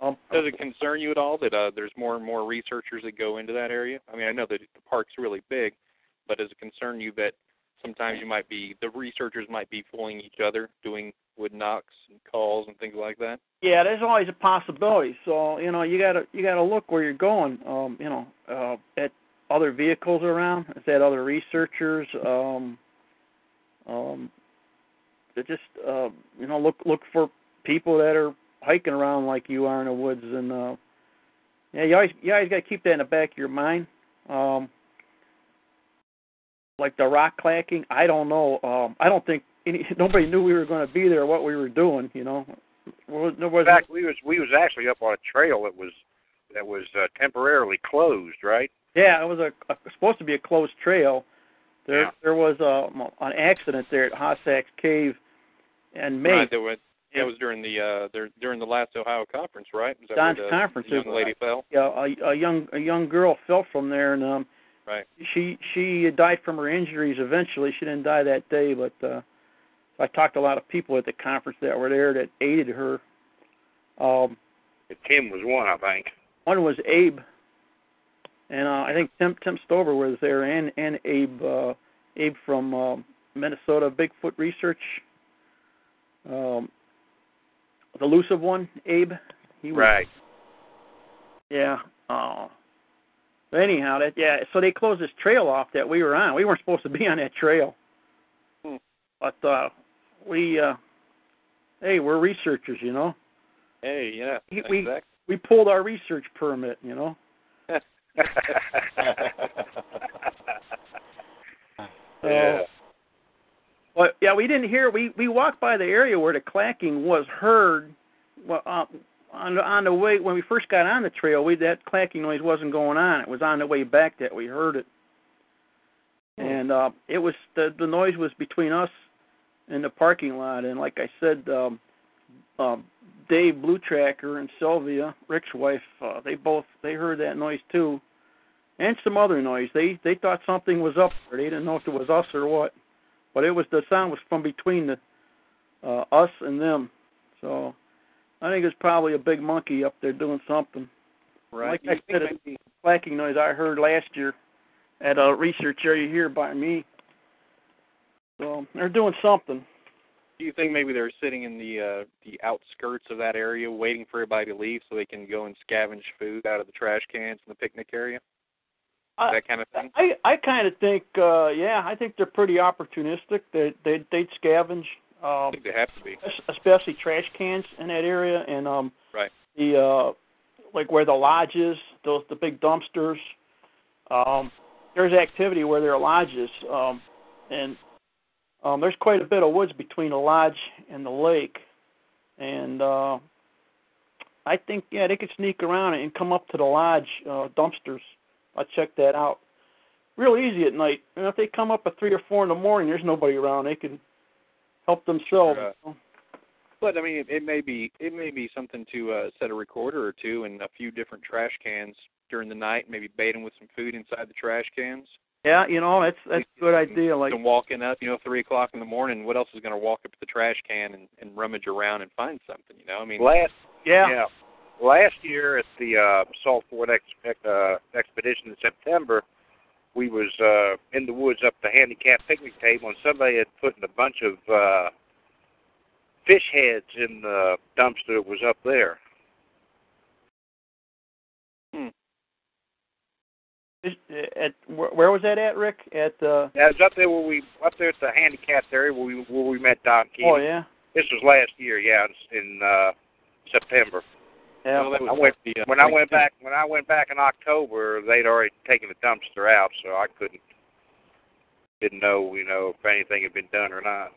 um, Does it concern you at all that uh, there's more and more researchers that go into that area? I mean, I know that the park's really big, but does it concern you that sometimes you might be the researchers might be fooling each other, doing wood knocks and calls and things like that? Yeah, there's always a possibility. So you know, you gotta you gotta look where you're going. Um, you know, uh, at other vehicles around, is that other researchers. Um, um, to just uh, you know look look for people that are hiking around like you are in the woods, and uh, yeah, you always you always got to keep that in the back of your mind. Um, like the rock clacking, I don't know. Um, I don't think any, [LAUGHS] nobody knew we were going to be there, what we were doing. You know, well, there In fact, we was we was actually up on a trail that was that was uh, temporarily closed, right? yeah, it was a, a supposed to be a closed trail. There Yeah. there was a, an accident there at Hossack's Cave, and May Right, there was, that was during the uh there, during the last Ohio conference, right? Is that Don's where the conference, young it was- lady fell? yeah, a, a young a young girl fell from there, and um, Right. she she died from her injuries eventually. She didn't die that day, but uh I talked to a lot of people at the conference that were there that aided her. Um Tim was one, I think. one was Abe and uh I think Tim Tim Stover was there and and Abe uh Abe from uh, Minnesota Bigfoot Research. Um the elusive one, Abe. He was Right. Yeah. Uh, but anyhow, that yeah. So they closed this trail off that we were on. We weren't supposed to be on that trail. Hmm. But uh, we, uh, hey, we're researchers, you know. Hey, yeah. We- we- exactly. We pulled our research permit, you know. [LAUGHS] yeah. But yeah, we didn't hear. We we walked by the area where the clacking was heard. Well, uh, on the on the way when we first got on the trail, we that clacking noise wasn't going on. It was on the way back that we heard it, and uh, it was the the noise was between us and the parking lot. And like I said, um, uh, Dave Blue Tracker and Sylvia Rick's wife, uh, they both they heard that noise too, and some other noise. They they thought something was up there. They didn't know if it was us or what but it was the sound was from between the uh us and them so i think it's probably a big monkey up there doing something Right. like I said, maybe, clacking noise i heard last year at a research area here by me so they're doing something do you think maybe they're sitting in the uh the outskirts of that area waiting for everybody to leave so they can go and scavenge food out of the trash cans in the picnic area? I- that kind of thing? i i kind of think uh yeah i think they're pretty opportunistic they they they'd scavenge I um think they have to be. especially trash cans in that area and um Right. the uh like where the lodge is those the big dumpsters um there's activity where there are lodges um and um there's quite a bit of woods between the lodge and the lake and uh I think yeah they could sneak around and come up to the lodge uh dumpsters I checked that out real easy at night and if they come up at three or four in the morning there's nobody around they can help themselves you know? But I mean, it, it may be it may be something to uh, set a recorder or two and a few different trash cans during the night. Maybe bait them with some food inside the trash cans. Yeah, you know that's that's a good idea. Like and walking up, you know, three o'clock in the morning. What else is going to walk up to the trash can and, and rummage around and find something? You know, I mean, Last yeah, yeah. Last year at the uh, Salt Fork ex- ex- uh, expedition in September, we was uh, in the woods up the handicap picnic table, and somebody had put in a bunch of uh, fish heads in the dumpster that was up there. Is- at where where was that at, Rick? At uh Yeah, it was up there where we up there at the handicapped area where we where we met Don Keating. oh yeah, This was last year, yeah, in, in uh, September. yeah. well, that was I went the, uh, when I went back when I went back in October, they'd already taken the dumpster out, so I couldn't didn't know you know if anything had been done or not.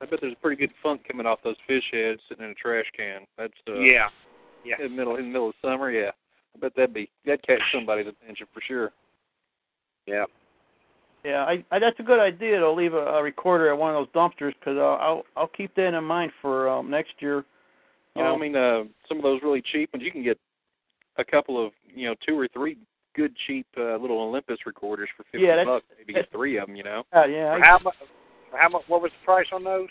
I bet there's a pretty good funk coming off those fish heads sitting in a trash can. That's uh, yeah, yeah. in the middle in the middle of summer. Yeah, I bet that'd be that'd catch somebody's attention for sure. Yeah. Yeah, I, I that's a good idea to leave a, a recorder at one of those dumpsters because I'll, I'll I'll keep that in mind for um, next year. You know, Um, I mean, uh, some of those really cheap ones, you can get a couple of, you know, two or three good cheap uh, little Olympus recorders for fifty Yeah, bucks. Maybe get three of them. You know, [LAUGHS] Yeah, yeah. I, how much? How much? What was the price on those?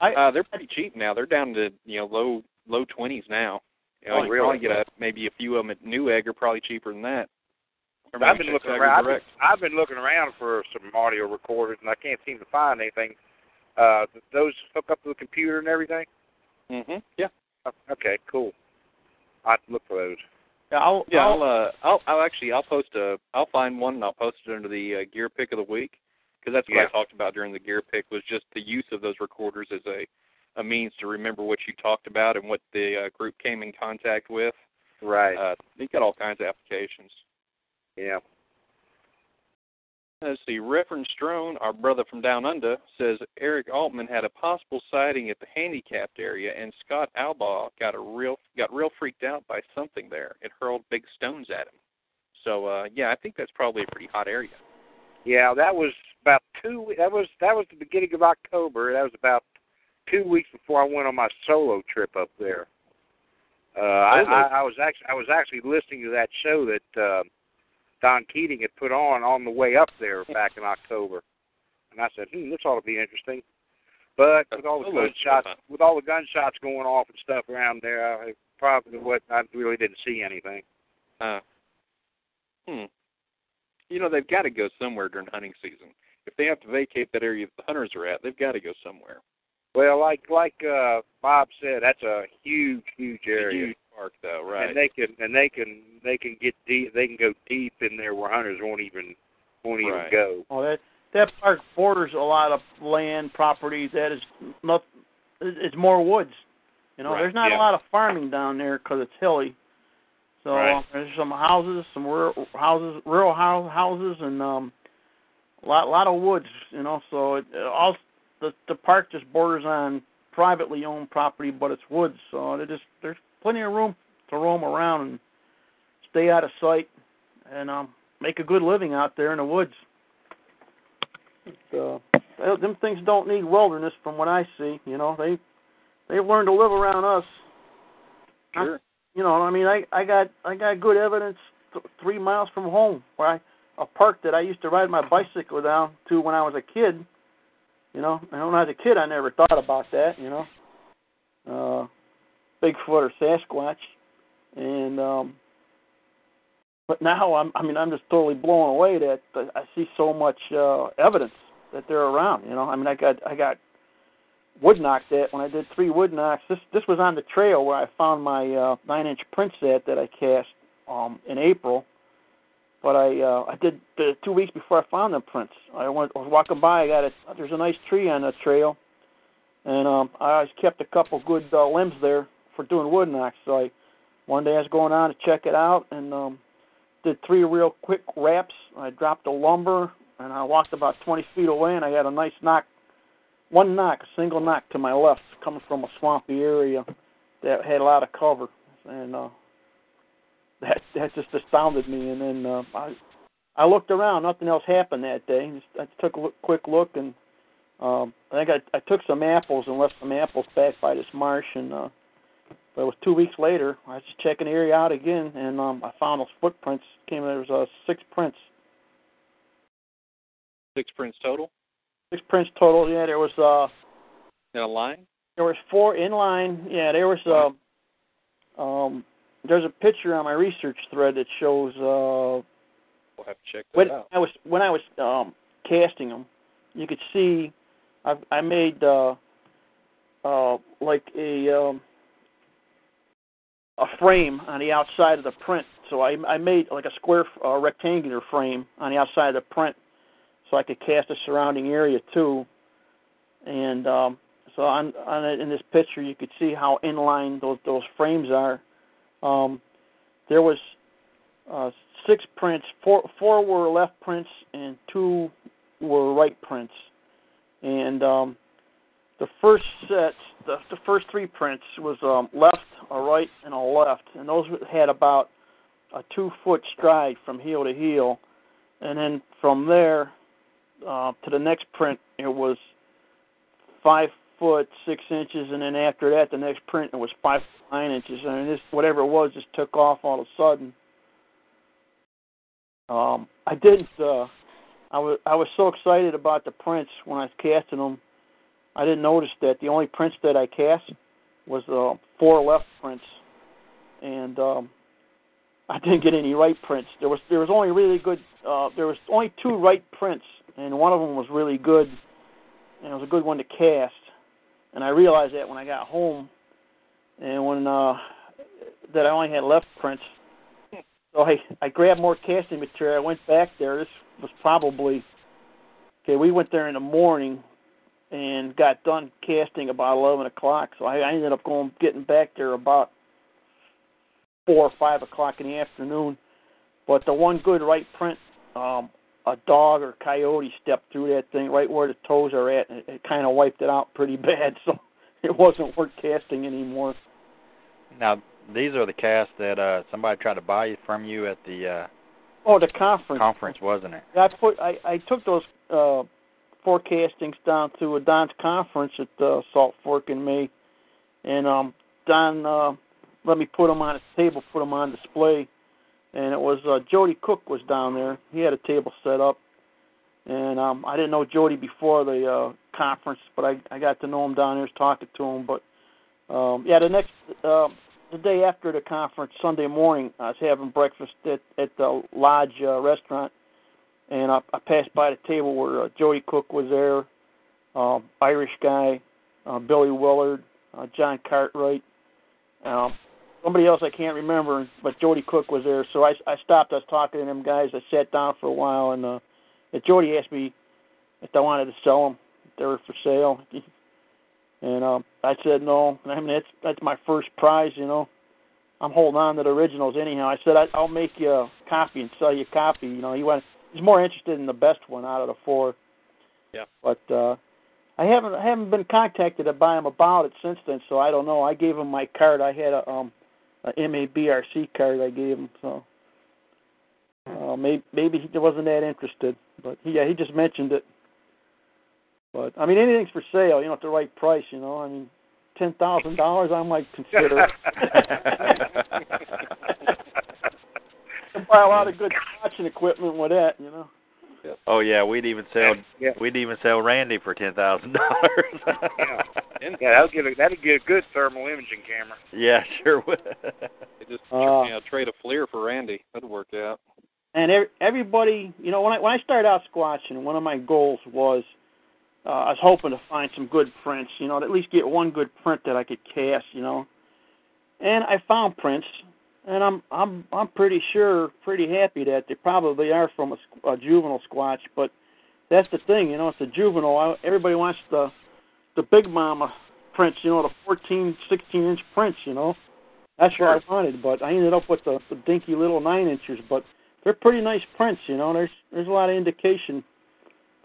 I, uh, they're pretty cheap now. They're down to you know low low twenties now. You know, Oh, you really? probably get a maybe a few of them at Newegg are probably cheaper than that. I've been looking around. I've been, I've been looking around for some audio recorders, and I can't seem to find anything. Uh, those hook up to the computer and everything. Mhm. Yeah. Okay, cool. I have look for those. yeah, I'll, Yeah, I'll, I'll uh, I'll, I'll actually I'll post a I'll find one and I'll post it under the uh, gear pick of the week because that's what Yeah. I talked about during the gear pick was just the use of those recorders as a a means to remember what you talked about and what the uh, group came in contact with. Right. Uh, they've got all kinds of applications. yeah. Let's see. Reverend Strone, our brother from down under, says Eric Altman had a possible sighting at the handicapped area, and Scott Albaugh got a real got real freaked out by something there. It hurled big stones at him. So uh, yeah, I think that's probably a pretty hot area. Yeah, that was about two. That was that was the beginning of October. That was about two weeks before I went on my solo trip up there. Uh, I, I, I was actually I was actually listening to that show that uh, Don Keating had put on on the way up there [LAUGHS] back in October, and I said, "Hmm, this ought to be interesting." But with all the gunshots, with all the gunshots going off and stuff around there, I probably what I really didn't see anything. Uh, hmm. You know they've got to go somewhere during hunting season. If they have to vacate that area that the hunters are at, they've got to go somewhere. Well, like like uh Bob said, that's a huge, huge area. Huge park, though, right? And they can and they can they can get deep. They can go deep in there where hunters won't even won't even Right. go. Oh, that that park borders a lot of land property that is not. It's more woods. You know, Right, there's not yeah. a lot of farming down there because it's hilly. So Right. uh, there's some houses, some rural houses, rural hou- houses, and um, a lot lot of woods. You know, so it, it all the the park just borders on privately owned property, but it's woods. So there just there's plenty of room to roam around and stay out of sight, and um, make a good living out there in the woods. So uh, them things don't need wilderness, from what I see. You know, they they've learned to live around us. Sure. You know, I mean, I I got I got good evidence th- three miles from home, where I a park that I used to ride my bicycle down to when I was a kid. You know, and when I was a kid, I never thought about that. You know, uh, Bigfoot or Sasquatch, and um, but now I'm I mean I'm just totally blown away that I see so much uh, evidence that they're around. You know, I mean I got I got wood knocked at when I did three wood knocks. This this was on the trail where I found my uh, nine inch prince at that I cast um, in April. But I uh, I did the two weeks before I found the prints. I went I was walking by. I got a there's a nice tree on the trail, and um, I always kept a couple good uh, limbs there for doing wood knocks. So I one day I was going on to check it out and um, did three real quick raps. I dropped the lumber and I walked about 20 feet away and I had a nice knock, one knock, a single knock to my left, coming from a swampy area that had a lot of cover, and uh, that that just astounded me. And then uh, I I looked around, nothing else happened that day. Just, I took a look, quick look and um, I think I I took some apples and left some apples back by this marsh and. uh but it was two weeks later. I was just checking the area out again, and um, I found those footprints. Came there was uh, six prints, Six prints total six prints total. Yeah, there was uh, in a line. there was four in line. Yeah, there was uh, um, there's a picture on my research thread that shows uh, We'll have to check that when out. I was when I was um, casting them, you could see I I made uh, uh, like a um, a frame on the outside of the print. So I I made like a square uh, rectangular frame on the outside of the print, so I could cast the surrounding area too. And um, so on on in this picture, you could see how inline those those frames are. Um, there was uh, six prints. Four four were left prints and two were right prints. And um, the first set, the, the first three prints was um, left, a right, and a left, and those had about a two foot stride from heel to heel. And then from there uh, to the next print, it was five foot six inches, and then after that, the next print it was five nine inches. And this whatever it was just took off all of a sudden. Um, I didn't. Uh, I was I was so excited about the prints when I was casting them. I didn't notice that the only prints that I cast was uh, four left prints, and um, I didn't get any right prints. There was there was only really good. Uh, there was only two right prints, and one of them was really good, and it was a good one to cast. And I realized that when I got home, and when uh, that I only had left prints. So I I grabbed more casting material. I went back there. This was probably okay. We went there in the morning and got done casting about eleven o'clock. So I, I ended up going getting back there about four or five o'clock in the afternoon. But the one good right print, um, a dog or coyote stepped through that thing right where the toes are at, and it, it kind of wiped it out pretty [LAUGHS] bad. So it wasn't worth casting anymore. Now, these are the casts that uh somebody tried to buy from you at the uh Oh, the conference. conference, wasn't it? I put I, I took those uh forecastings down to a Don's conference at uh, Salt Fork in May, and um Don uh, let me put them on a table, put them on display, and it was uh, Jody Cook was down there. He had a table set up, and um I didn't know Jody before the uh, conference, but I I got to know him down there, was talking to him. But um yeah, the next uh, the day after the conference, Sunday morning, I was having breakfast at at the Lodge uh, restaurant, and I, I passed by the table where uh, Jody Cook was there, uh, Irish guy, uh, Billy Willard, uh, John Cartwright, um, somebody else I can't remember, but Jody Cook was there. So I I stopped. I was talking to them guys. I sat down for a while, and uh, Jody asked me if I wanted to sell them. If they were for sale. [LAUGHS] And um, I said no. I mean that's that's my first prize, you know. I'm holding on to the originals anyhow. I said I, I'll make you a copy and sell you a copy. You know, he went. He's more interested in the best one out of the four. Yeah. But uh, I haven't I haven't been contacted by him about it since then, so I don't know. I gave him my card. I had a um a MABRC card I gave him, so uh, maybe maybe he wasn't that interested. But he, yeah, he just mentioned it. But I mean, anything's for sale, you know, at the right price. You know, I mean, ten thousand dollars, I might consider. Can [LAUGHS] [LAUGHS] buy a lot of good watching equipment with that, you know. Oh yeah, we'd even sell Yeah. we'd even sell Randy for ten thousand dollars. yeah, that'll get a that'll get a good thermal imaging camera. Yeah, sure would. They just Uh, you know, trade a FLIR for Randy. That'd work out. and ev- everybody, you know, when I when I started out squatching, one of my goals was uh, I was hoping to find some good prints, you know, to at least get one good print that I could cast, you know. And I found prints, and I'm I'm I'm pretty sure, pretty happy that they probably are from a, a juvenile squatch. But that's the thing, you know, it's a juvenile. I, everybody wants the the big mama prints, you know, the 14, 16 inch prints, you know. That's what I wanted, but I ended up with the, the dinky little nine inches. But they're pretty nice prints, you know. There's there's a lot of indication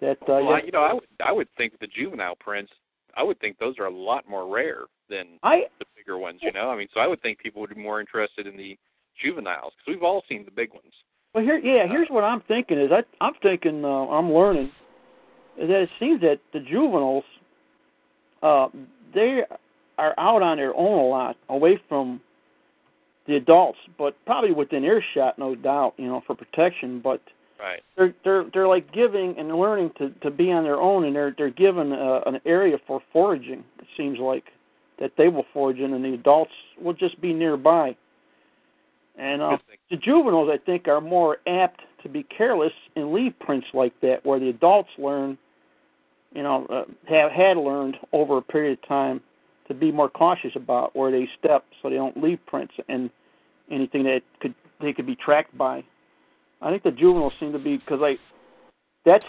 that uh, well, yeah, you know, I would I would think the juvenile prints. I would think those are a lot more rare than I the bigger ones. You know, I mean, so I would think people would be more interested in the juveniles because we've all seen the big ones. well here yeah here's what I'm thinking is I I'm thinking uh, I'm learning is that it seems that the juveniles uh they are out on their own a lot away from the adults, but probably within earshot, no doubt, you know, for protection. But Right. they're they're they're like giving and learning to to be on their own, and they're they're given uh, an area for foraging. It seems like that they will forage in, and the adults will just be nearby. And uh, the juveniles, I think, are more apt to be careless and leave prints like that, where the adults learn, you know, uh, have had learned over a period of time to be more cautious about where they step, so they don't leave prints and anything that could they could be tracked by. I think the juveniles seem to be because I that's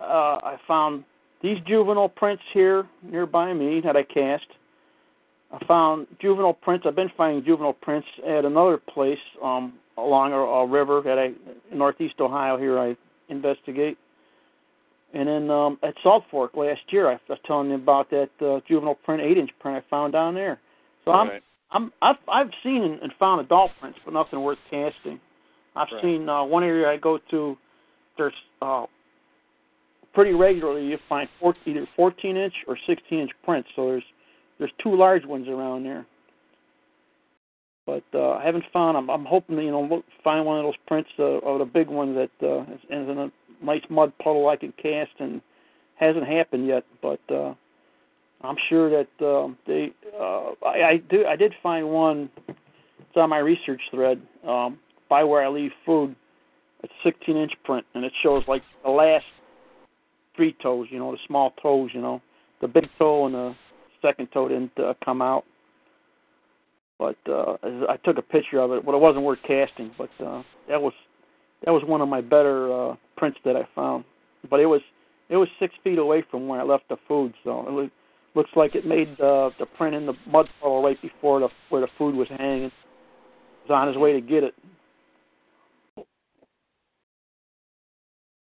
uh, I found these juvenile prints here nearby me that I cast. I found juvenile prints. I've been finding juvenile prints at another place um, along a, a river that I northeast Ohio. Here I investigate, and then um, at Salt Fork last year, I was telling you about that uh, juvenile print, eight-inch print I found down there. So I'm right. I'm I've I've seen and, found adult prints, but nothing worth casting. I've Right. seen uh, one area I go to. There's uh, pretty regularly you find four, either 14 inch or 16 inch prints. So there's there's two large ones around there. But uh, I haven't found them. I'm hoping to you know look, find one of those prints uh, of the big one that uh, is, is in a nice mud puddle I can cast, and hasn't happened yet. But uh, I'm sure that um, they. Uh, I, I do. I did find one. It's on my research thread. Um, by where I leave food, it's 16 inch print, and it shows like the last three toes. You know, the small toes. You know, the big toe and the second toe didn't uh, come out. But uh, I took a picture of it, but it wasn't worth casting. But uh, that was that was one of my better uh, prints that I found. But it was it was six feet away from where I left the food, so it was, looks like it made uh, the print in the mud puddle right before the where the food was hanging. He was on his way to get it.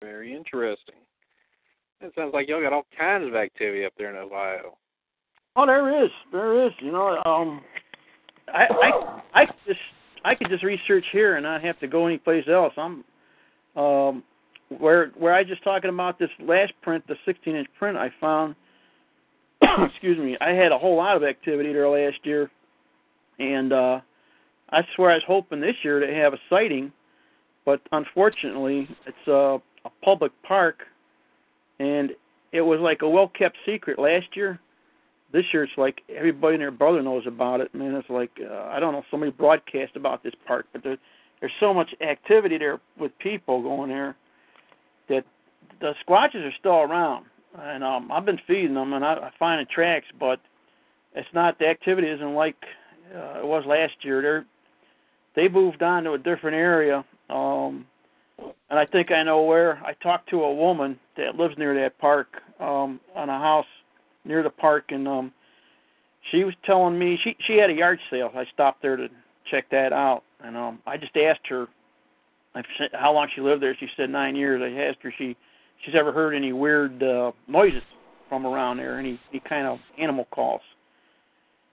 Very interesting. It sounds like y'all got all kinds of activity up there in Ohio. Oh, there is, there is. You know, um, I I I just I could just research here and not have to go anyplace else. I'm um where where I just talking about this last print, the 16 inch print I found. [COUGHS] excuse me. I had a whole lot of activity there last year, and uh I swear I was hoping this year to have a sighting, but unfortunately it's a, a public park, and it was like a well kept secret last year this year it's like everybody and their brother knows about it. Man, it's like uh, I don't know. Somebody broadcast about this park, but there, there's so much activity there with people going there that the squatches are still around, and um, I've been feeding them and I, I find the tracks, but it's not the activity isn't like uh, it was last year. They're they moved on to a different area, um, and I think I know where. I talked to a woman that lives near that park um, on a house near the park, and um, she was telling me she she had a yard sale. I stopped there to check that out, and um, I just asked her how long she lived there. She said nine years. I asked her she she's ever heard any weird uh, noises from around there, any any kind of animal calls.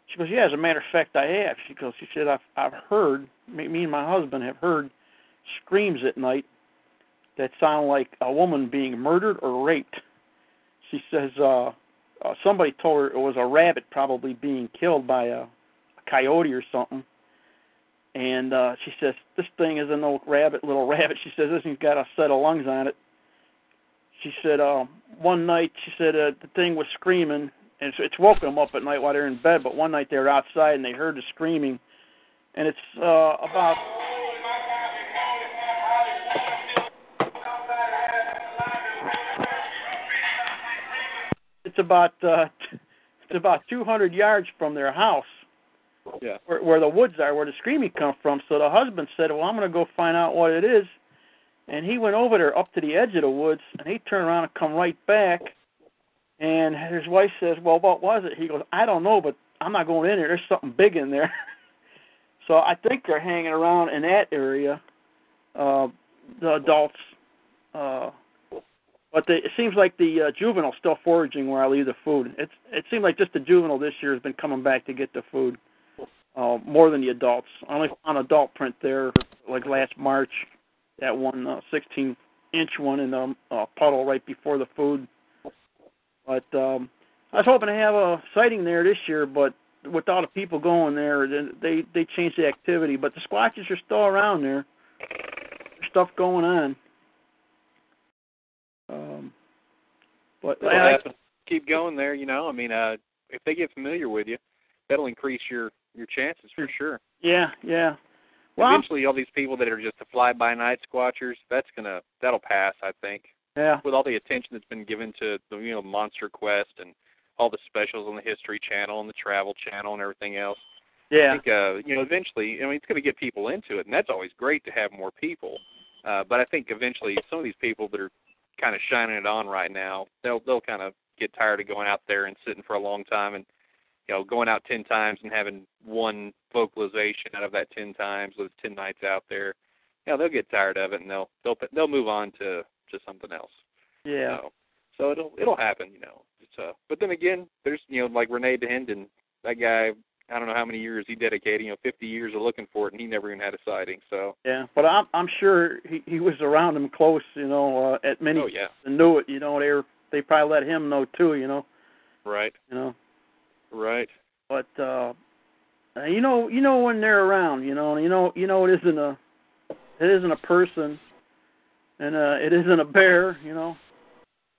She goes, yeah. As a matter of fact, I have. She goes, she said I've I've heard me, me and my husband have heard screams at night that sound like a woman being murdered or raped. She says, uh, uh, somebody told her it was a rabbit probably being killed by a, a coyote or something. And uh, she says, "This thing is an old rabbit, little [LAUGHS] rabbit." She says, "This thing's got a set of lungs on it." She said, uh, "One night, she said uh, the thing was screaming, and it's, it's woken them up at night while they're in bed. But one night they were outside and they heard the screaming, and it's uh, about it's about uh, [LAUGHS] it's about 200 yards from their house. Yeah. Where, where the woods are, where the screaming come from. So the husband said, "Well, I'm going to go find out what it is." And he went over there up to the edge of the woods, and he turned around and come right back. And his wife says, "Well, what was it?" He goes, "I don't know, but I'm not going in there. There's something big in there." [LAUGHS] so I think they're hanging around in that area. Uh, the adults. Uh, but the, it seems like the uh, juvenile's still foraging where I leave the food. It's it seems like just the juvenile this year has been coming back to get the food uh, more than the adults. I only found an adult print there like last March, that one uh, 16 inch one in the uh, puddle right before the food. But um, I was hoping to have a sighting there this year, but with all the people going there, they they changed the activity. But the squatches are still around there. There's stuff going on. Um, but Well, I, keep going there. You know, I mean, uh, if they get familiar with you, that'll increase your your chances for sure. yeah, yeah. Well, Eventually, all these people that are just the fly-by night squatchers, that's gonna that'll pass, I think. yeah, With all the attention that's been given to the you know Monster Quest and all the specials on the History Channel and the Travel Channel and everything else. Yeah. I think uh, you know eventually, I mean, it's going to get people into it, and that's always great to have more people. Uh, but I think eventually, some of these people that are kind of shining it on right now, they'll they'll kind of get tired of going out there and sitting for a long time, and you know, going out ten times and having one vocalization out of that ten times with ten nights out there. You know, they'll get tired of it, and they'll they'll they'll move on to to something else. yeah. So, so it'll it'll happen, you know. It's, uh, but then again, there's you know like René Dahinden, that guy. I don't know how many years he dedicated. You know, 50 years of looking for it, and he never even had a sighting. So, Yeah, but I'm I'm sure he he was around him close, you know, uh, at many oh yeah, and knew it. You know, they were they probably let him know too. You know, right, you know. right. But uh, uh, you know, you know when they're around. You know, you know, you know it isn't a it isn't a person, and uh, it isn't a bear. You know,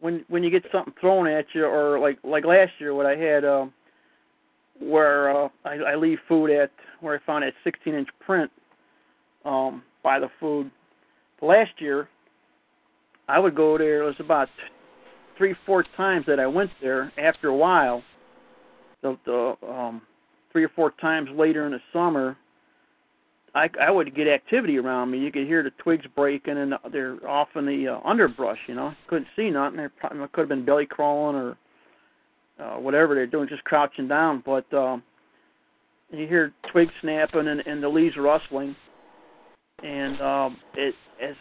when when you get something thrown at you, or like like last year, what I had. Um, where uh, I, I leave food at where I found that 16 inch print um, by the food. Last year, I would go there. It was about three, four times that I went there. After a while, the, the um, three or four times later in the summer, I, I would get activity around me. You could hear the twigs breaking, and they're off in the uh, underbrush. You know, couldn't see nothing. Probably could have been belly crawling or uh, whatever they're doing, just crouching down. But um, you hear twigs snapping and, and the leaves rustling, and um, it as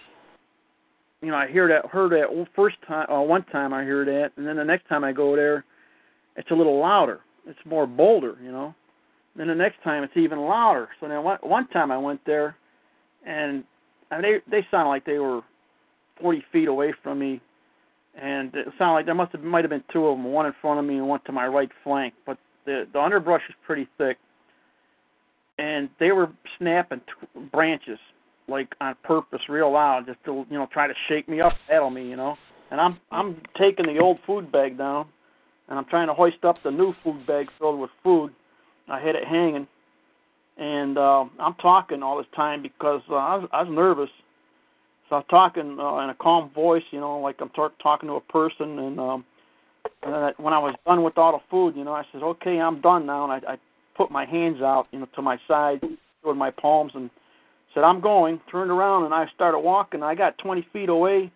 you know, I hear that heard that first time, uh, one time I hear that, and then the next time I go there, it's a little louder. It's more bolder, you know. Then the next time it's even louder. So then one one time I went there, and I mean, they they sounded like they were 40 feet away from me, and it sounded like there must have might have been two of them, one in front of me and one to my right flank. But the the underbrush was pretty thick, and they were snapping t- branches like on purpose, real loud, just to you know try to shake me up, rattle me, you know. And I'm I'm taking the old food bag down, and I'm trying to hoist up the new food bag filled with food. I had it hanging, and uh, I'm talking all this time because uh, I was I was nervous. So I'm talking uh, in a calm voice, you know, like I'm tar- talking to a person. And, um, and then I, when I was done with all the food, you know, I said, "Okay, I'm done now." And I, I put my hands out, you know, to my side, with my palms, and said, "I'm going." Turned around and I started walking. I got 20 feet away,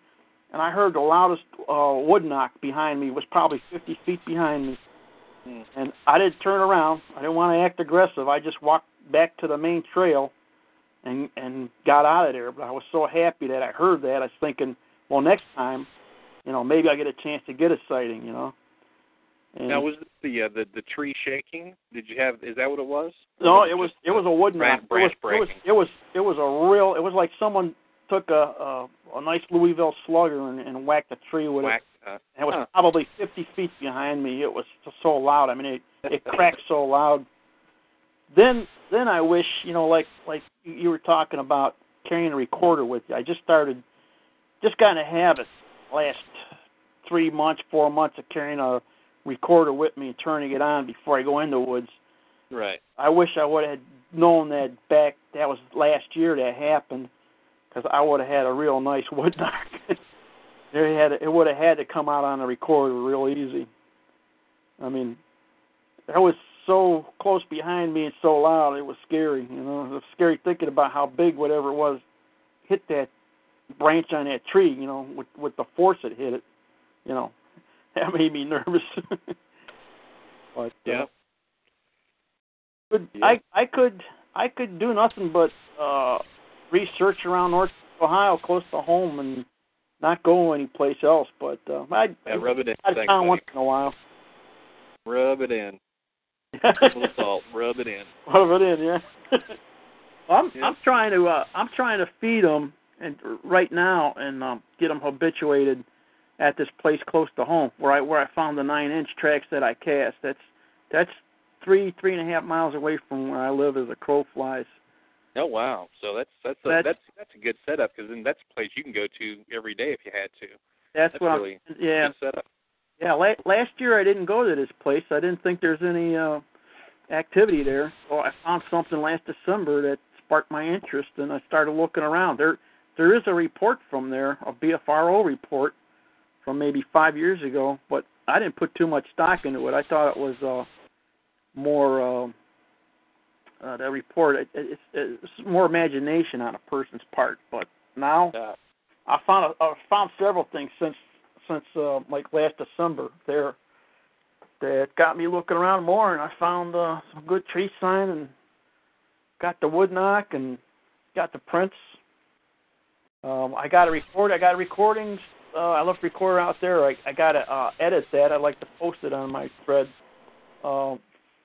and I heard the loudest uh, wood knock behind me. It was probably 50 feet behind me, Hmm. and I didn't turn around. I didn't want to act aggressive. I just walked back to the main trail, and and got out of there. But I was so happy that I heard that. I was thinking, well, next time, you know, maybe I get a chance to get a sighting. You know. And Now was the uh, the the tree shaking? Did you have? Is that what it was? No, Or it was it was a wood branch- knock. It was, branch it was it was it was a real. It was like someone took a a, a nice Louisville slugger and, and whacked a tree with whack, it. uh, And it was huh. probably 50 feet behind me. It was so loud. I mean, it it [LAUGHS] cracked so loud. Then then I wish you know like like you were talking about carrying a recorder with you. I just started just got in a habit last three months, four months of carrying a recorder with me and turning it on before I go in the woods. Right. I wish I would have known that back. That was last year that happened, because I would have had a real nice wood knock. [LAUGHS] it had it would have had to come out on the recorder real easy. I mean, that was so close behind me and so loud. It was scary. You know, it was scary thinking about how big whatever it was hit that branch on that tree. You know, with with the force it hit it. You know, [LAUGHS] that made me nervous. [LAUGHS] but uh, Yeah. could Yeah. I I could I could do nothing but uh research around North Ohio close to home and not go anyplace else. But uh I Yeah, rub it in. out of Thanks, town buddy. once in a while. Rub it in. A little salt. Rub it in. Rub it in, yeah. I'm Yeah. I'm trying to uh I'm trying to feed them and right now and um get them habituated at this place close to home where I where I found the nine inch tracks that I cast. That's that's three three and a half miles away from where I live as a crow flies. Oh wow! So that's that's a, That's- that's that's a good setup because then that's a place you can go to every day if you had to. That's, That's what really I'm yeah. Good setup. Yeah, la- last year I didn't go to this place. I didn't think there's any uh activity there. So I found something last December that sparked my interest and I started looking around. There there is a report from there, a BFRO report from maybe 5 years ago, but I didn't put too much stock into it. I thought it was uh more uh uh, that report it, it, it's, it's more imagination on a person's part, but now Uh, I found a, I found several things since since uh, like last December there that got me looking around more, and I found uh, some good tree sign and got the wood knock and got the prints. Um, I got a record. I got recordings. Uh, I left recorder out there. I, I got to uh, edit that. I'd like to post it on my thread uh,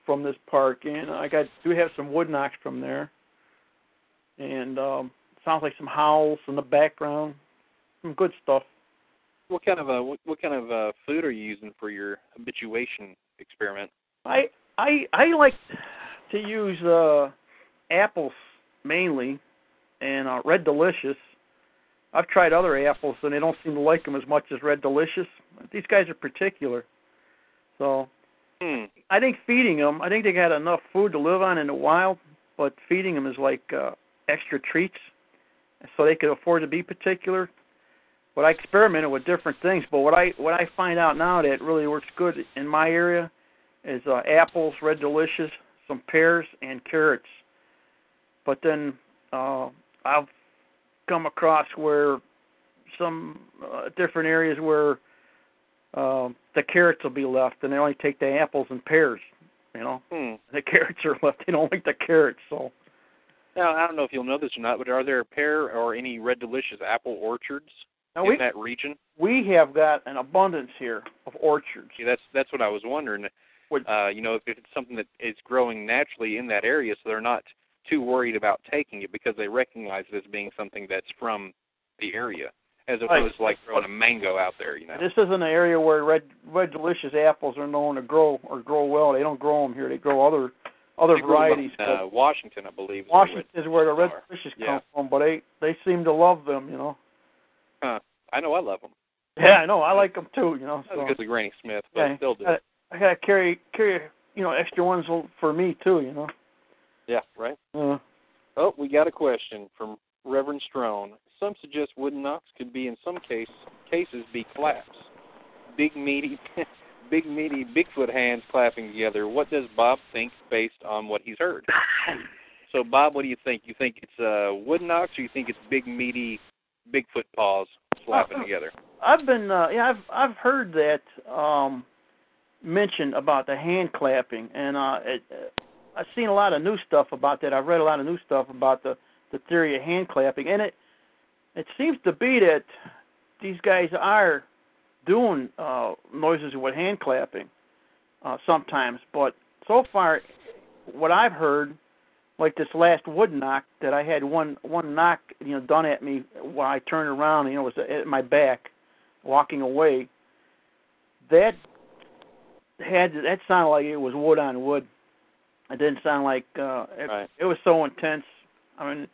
from this park, and I got do have some wood knocks from there, and um, sounds like some howls in the background. Some good stuff. What kind of uh what, what kind of uh food are you using for your habituation experiment? I I I like to use uh apples mainly and uh red delicious. I've tried other apples and they don't seem to like them as much as red delicious. These guys are particular. So Hmm. I think feeding them, I think they got enough food to live on in the wild, but feeding them is like uh extra treats so they could afford to be particular. But I experimented with different things, but what I what I find out now that really works good in my area is uh, apples, red delicious, some pears, and carrots. But then uh, I've come across where some uh, different areas where uh, the carrots will be left, and they only take the apples and pears. You know, Hmm. the carrots are left. They don't like the carrots, so Now I don't know if you'll know this or not, but are there pear or any red delicious apple orchards Now in we that region? we have got an abundance here of orchards. See, that's that's what I was wondering. What- Uh, you know, if it's something that is growing naturally in that area, so they're not too worried about taking it because they recognize it as being something that's from the area, as Right. opposed to like growing a mango out there. You know. This isn't an area where red red delicious apples are known to grow or grow well. They don't grow them here. They grow other other They up varieties. in, uh, Washington, I believe. is Washington is where the red delicious Yeah. come from, but they they seem to love them. You know. Huh. I know I love them. Yeah, I know. I like them too. You know. Not So because of Granny Smith, but yeah, I still do. I, I gotta carry carry you know extra ones for me too. You know. Yeah, right. Uh, Oh, we got a question from Reverend Strone. Some suggest wooden knocks could be, in some case cases, be claps. Big meaty, [LAUGHS] big meaty Bigfoot hands clapping together. What does Bob think based on what he's heard? [LAUGHS] So, Bob, what do you think? You think it's uh, wooden knocks, or you think it's big meaty Bigfoot paws slapping Uh, together? I've been uh, yeah I've I've heard that um mentioned about the hand clapping and uh it, uh, I've seen a lot of new stuff about that. I've read a lot of new stuff about the the theory of hand clapping and it it seems to be that these guys are doing uh noises with hand clapping uh sometimes but so far what I've heard like this last wood knock that I had one one knock you know done at me while I turned around you know it was at my back walking away. That had that sounded like it was wood on wood. It didn't sound like uh it, Right. it was so intense. I mean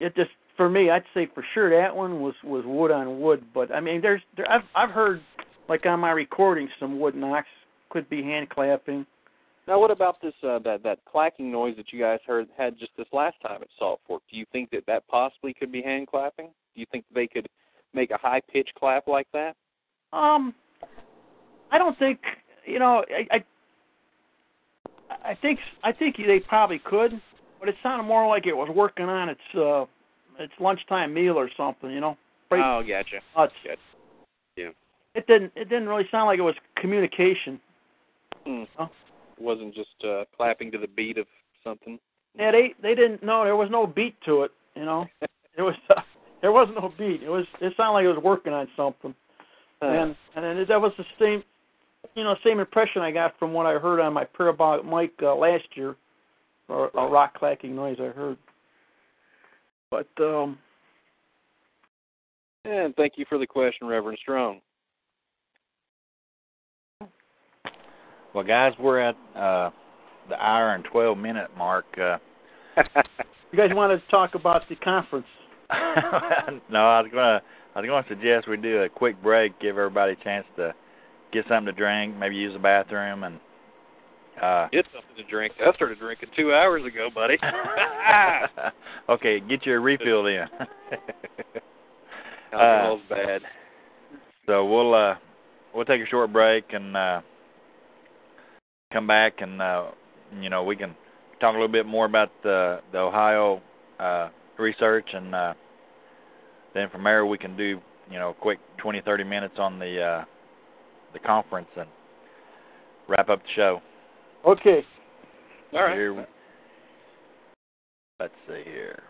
it just for me I'd say for sure that one was was wood on wood but I mean there's there I've I've heard like on my recording some wood knocks could be hand clapping Now, what about this uh, that that clacking noise that you guys heard had just this last time at Salt Fork? Do you think that that possibly could be hand clapping? Do you think they could make a high pitched clap like that? Um, I don't think you know. I, I I think I think they probably could, but it sounded more like it was working on its uh its lunchtime meal or something. You know. Oh, gotcha. nuts. Gotcha. Yeah. It didn't it didn't really sound like it was communication. Hmm. Oh. It wasn't just uh, clapping to the beat of something. Yeah, they they didn't. No, there was no beat to it. You know, [LAUGHS] it was uh, [LAUGHS] there was no beat. It was it sounded like it was working on something. and and then that was the same you know same impression I got from what I heard on my parabolic mic uh, last year, or a rock clacking noise I heard. But um, And thank you for the question, Reverend Strong. Well, guys, we're at uh, the hour and 12 minute mark. Uh, [LAUGHS] you guys want to talk about the conference? [LAUGHS] no, I was gonna I was gonna suggest we do a quick break, give everybody a chance to get something to drink, maybe use the bathroom, and uh, Get something to drink. I started drinking two hours ago, buddy. [LAUGHS] okay, get your refill in. Alcohol's bad. so we'll uh we'll take a short break and uh come back and uh you know we can talk a little bit more about the the Ohio uh research and uh then from there we can do you know a quick 20 30 minutes on the uh the conference and wrap up the show. Okay. All right. Here, let's see here.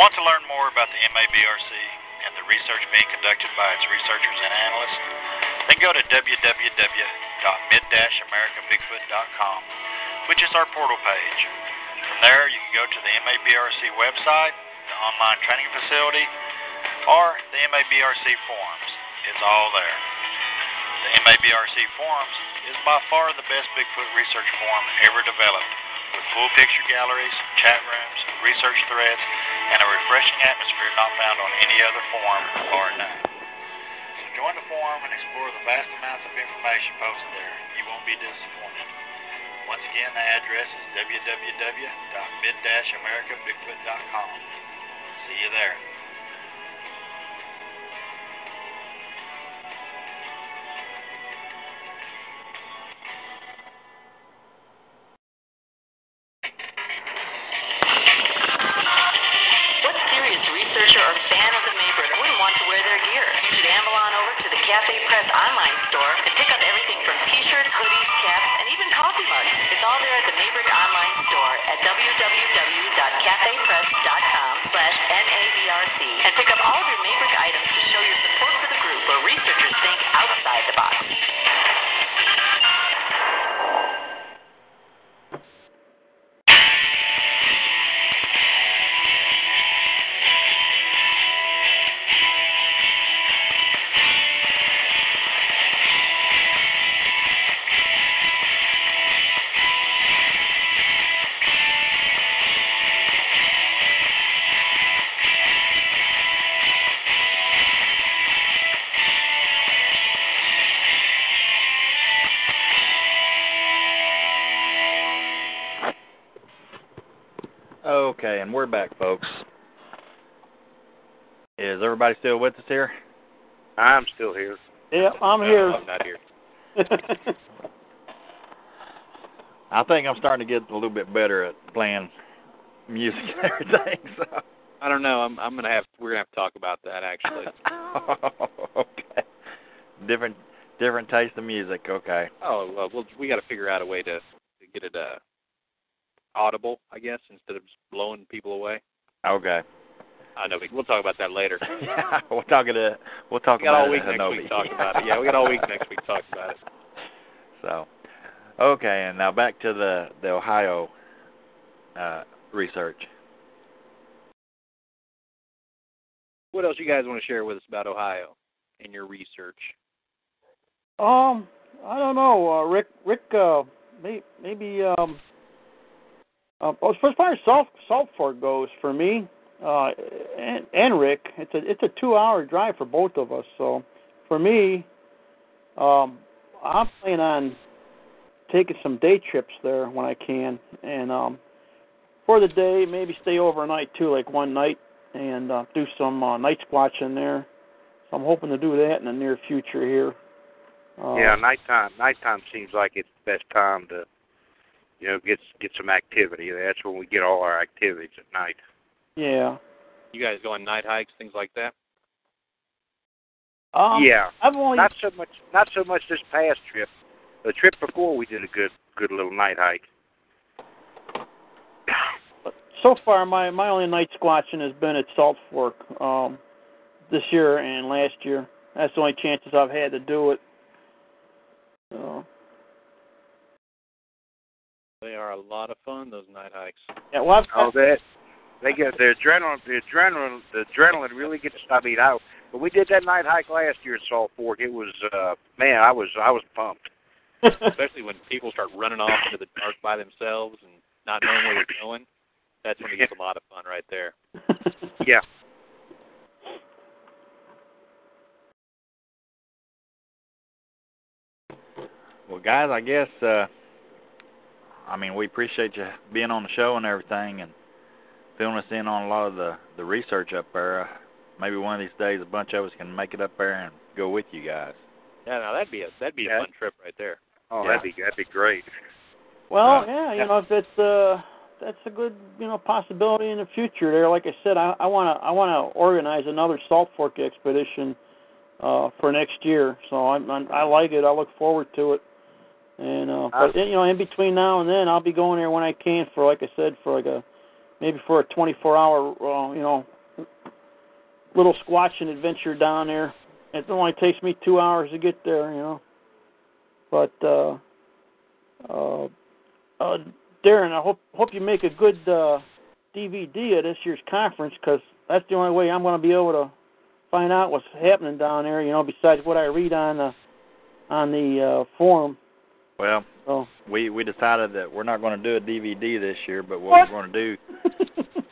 Want to learn more about the MABRC and the research being conducted by its researchers and analysts? Then go to www.mid-americabigfoot.com, which is our portal page. From there, you can go to the MABRC website, the online training facility, or the MABRC forums. It's all there. The MABRC forums is by far the best Bigfoot research forum ever developed, full picture galleries, chat rooms, research threads, and a refreshing atmosphere not found on any other forum bar none. So join the forum and explore the vast amounts of information posted there. You won't be disappointed. Once again, the address is www.mid-americabigfoot.com. See you there. We're back, folks. Is everybody still with us here? I'm still here. Yep, I'm here. I'm not here. [LAUGHS] I think I'm starting to get a little bit better at playing music and everything. So. I don't know. I'm I'm gonna have we're gonna have to talk about that actually. [LAUGHS] okay. Different different taste of music. Okay. Oh well, we'll we got to figure out a way to, to get it uh audible, I guess, instead of just blowing people away. Okay. I know. We'll talk about that later. [LAUGHS] yeah, [LAUGHS] we'll talk it. uh, We'll talk We got about all it week next Honobia. week to talk about it. Yeah, we got all week next week to talk about it. [LAUGHS] So, okay, and now back to the the Ohio uh, research. What else you guys want to share with us about Ohio and your research? Um, I don't know, uh, Rick. Rick, uh, may, maybe um, uh, as far as Salt Salt Fork goes, for me, uh, and and Rick, it's a it's a two hour drive for both of us. So, for me, um, I'm planning on taking some day trips there when I can, and um, for the day, maybe stay overnight too, like one night, and uh, do some uh, night squatching there. So I'm hoping to do that in the near future here. Uh, yeah, nighttime. Nighttime seems like it's the best time to, you know, get get some activity. That's when we get all our activities at night. Yeah. You guys go on night hikes, things like that? Um, yeah, I've only not so much. Not so much this past trip. The trip before, we did a good good little night hike. so far my my only night squatching has been at Salt Fork um this year and last year. That's the only chances I've had to do it. So They are a lot of fun. Those night hikes. yeah, well I've Oh, that they get the adrenaline. The adrenaline. The adrenaline really gets. I mean, I when we did that night hike last year at Salt Fork, it was uh man, I was I was pumped. [LAUGHS] Especially when people start running off into the dark by themselves and not knowing where they're going. That's when it gets a lot of fun right there. [LAUGHS] Yeah. Well, guys, I guess uh, I mean we appreciate you being on the show and everything, and filling us in on a lot of the the research up there. Uh, maybe one of these days, a bunch of us can make it up there and go with you guys. Yeah, now that'd be a that'd be a fun trip right there. Oh, Yeah. that'd be that'd be great. Well, Yeah. yeah, you know, if it's uh that's a good, you know, possibility in the future there. Like I said, I I want to I want to organize another Salt Fork expedition uh for next year. So I'm, I'm I like it. I look forward to it. And uh but you know, in between now and then I'll be going there when I can for like I said for like a maybe for a 24-hour, uh, you know, little squatching adventure down there. It only takes me two hours to get there, you know. But uh, uh, uh, Darren, I hope hope you make a good uh, DVD of this year's conference because that's the only way I'm going to be able to find out what's happening down there. You know, besides what I read on the on the uh, forum. Well, So we we decided that we're not going to do a DVD this year, but what, [LAUGHS] What? we're going to do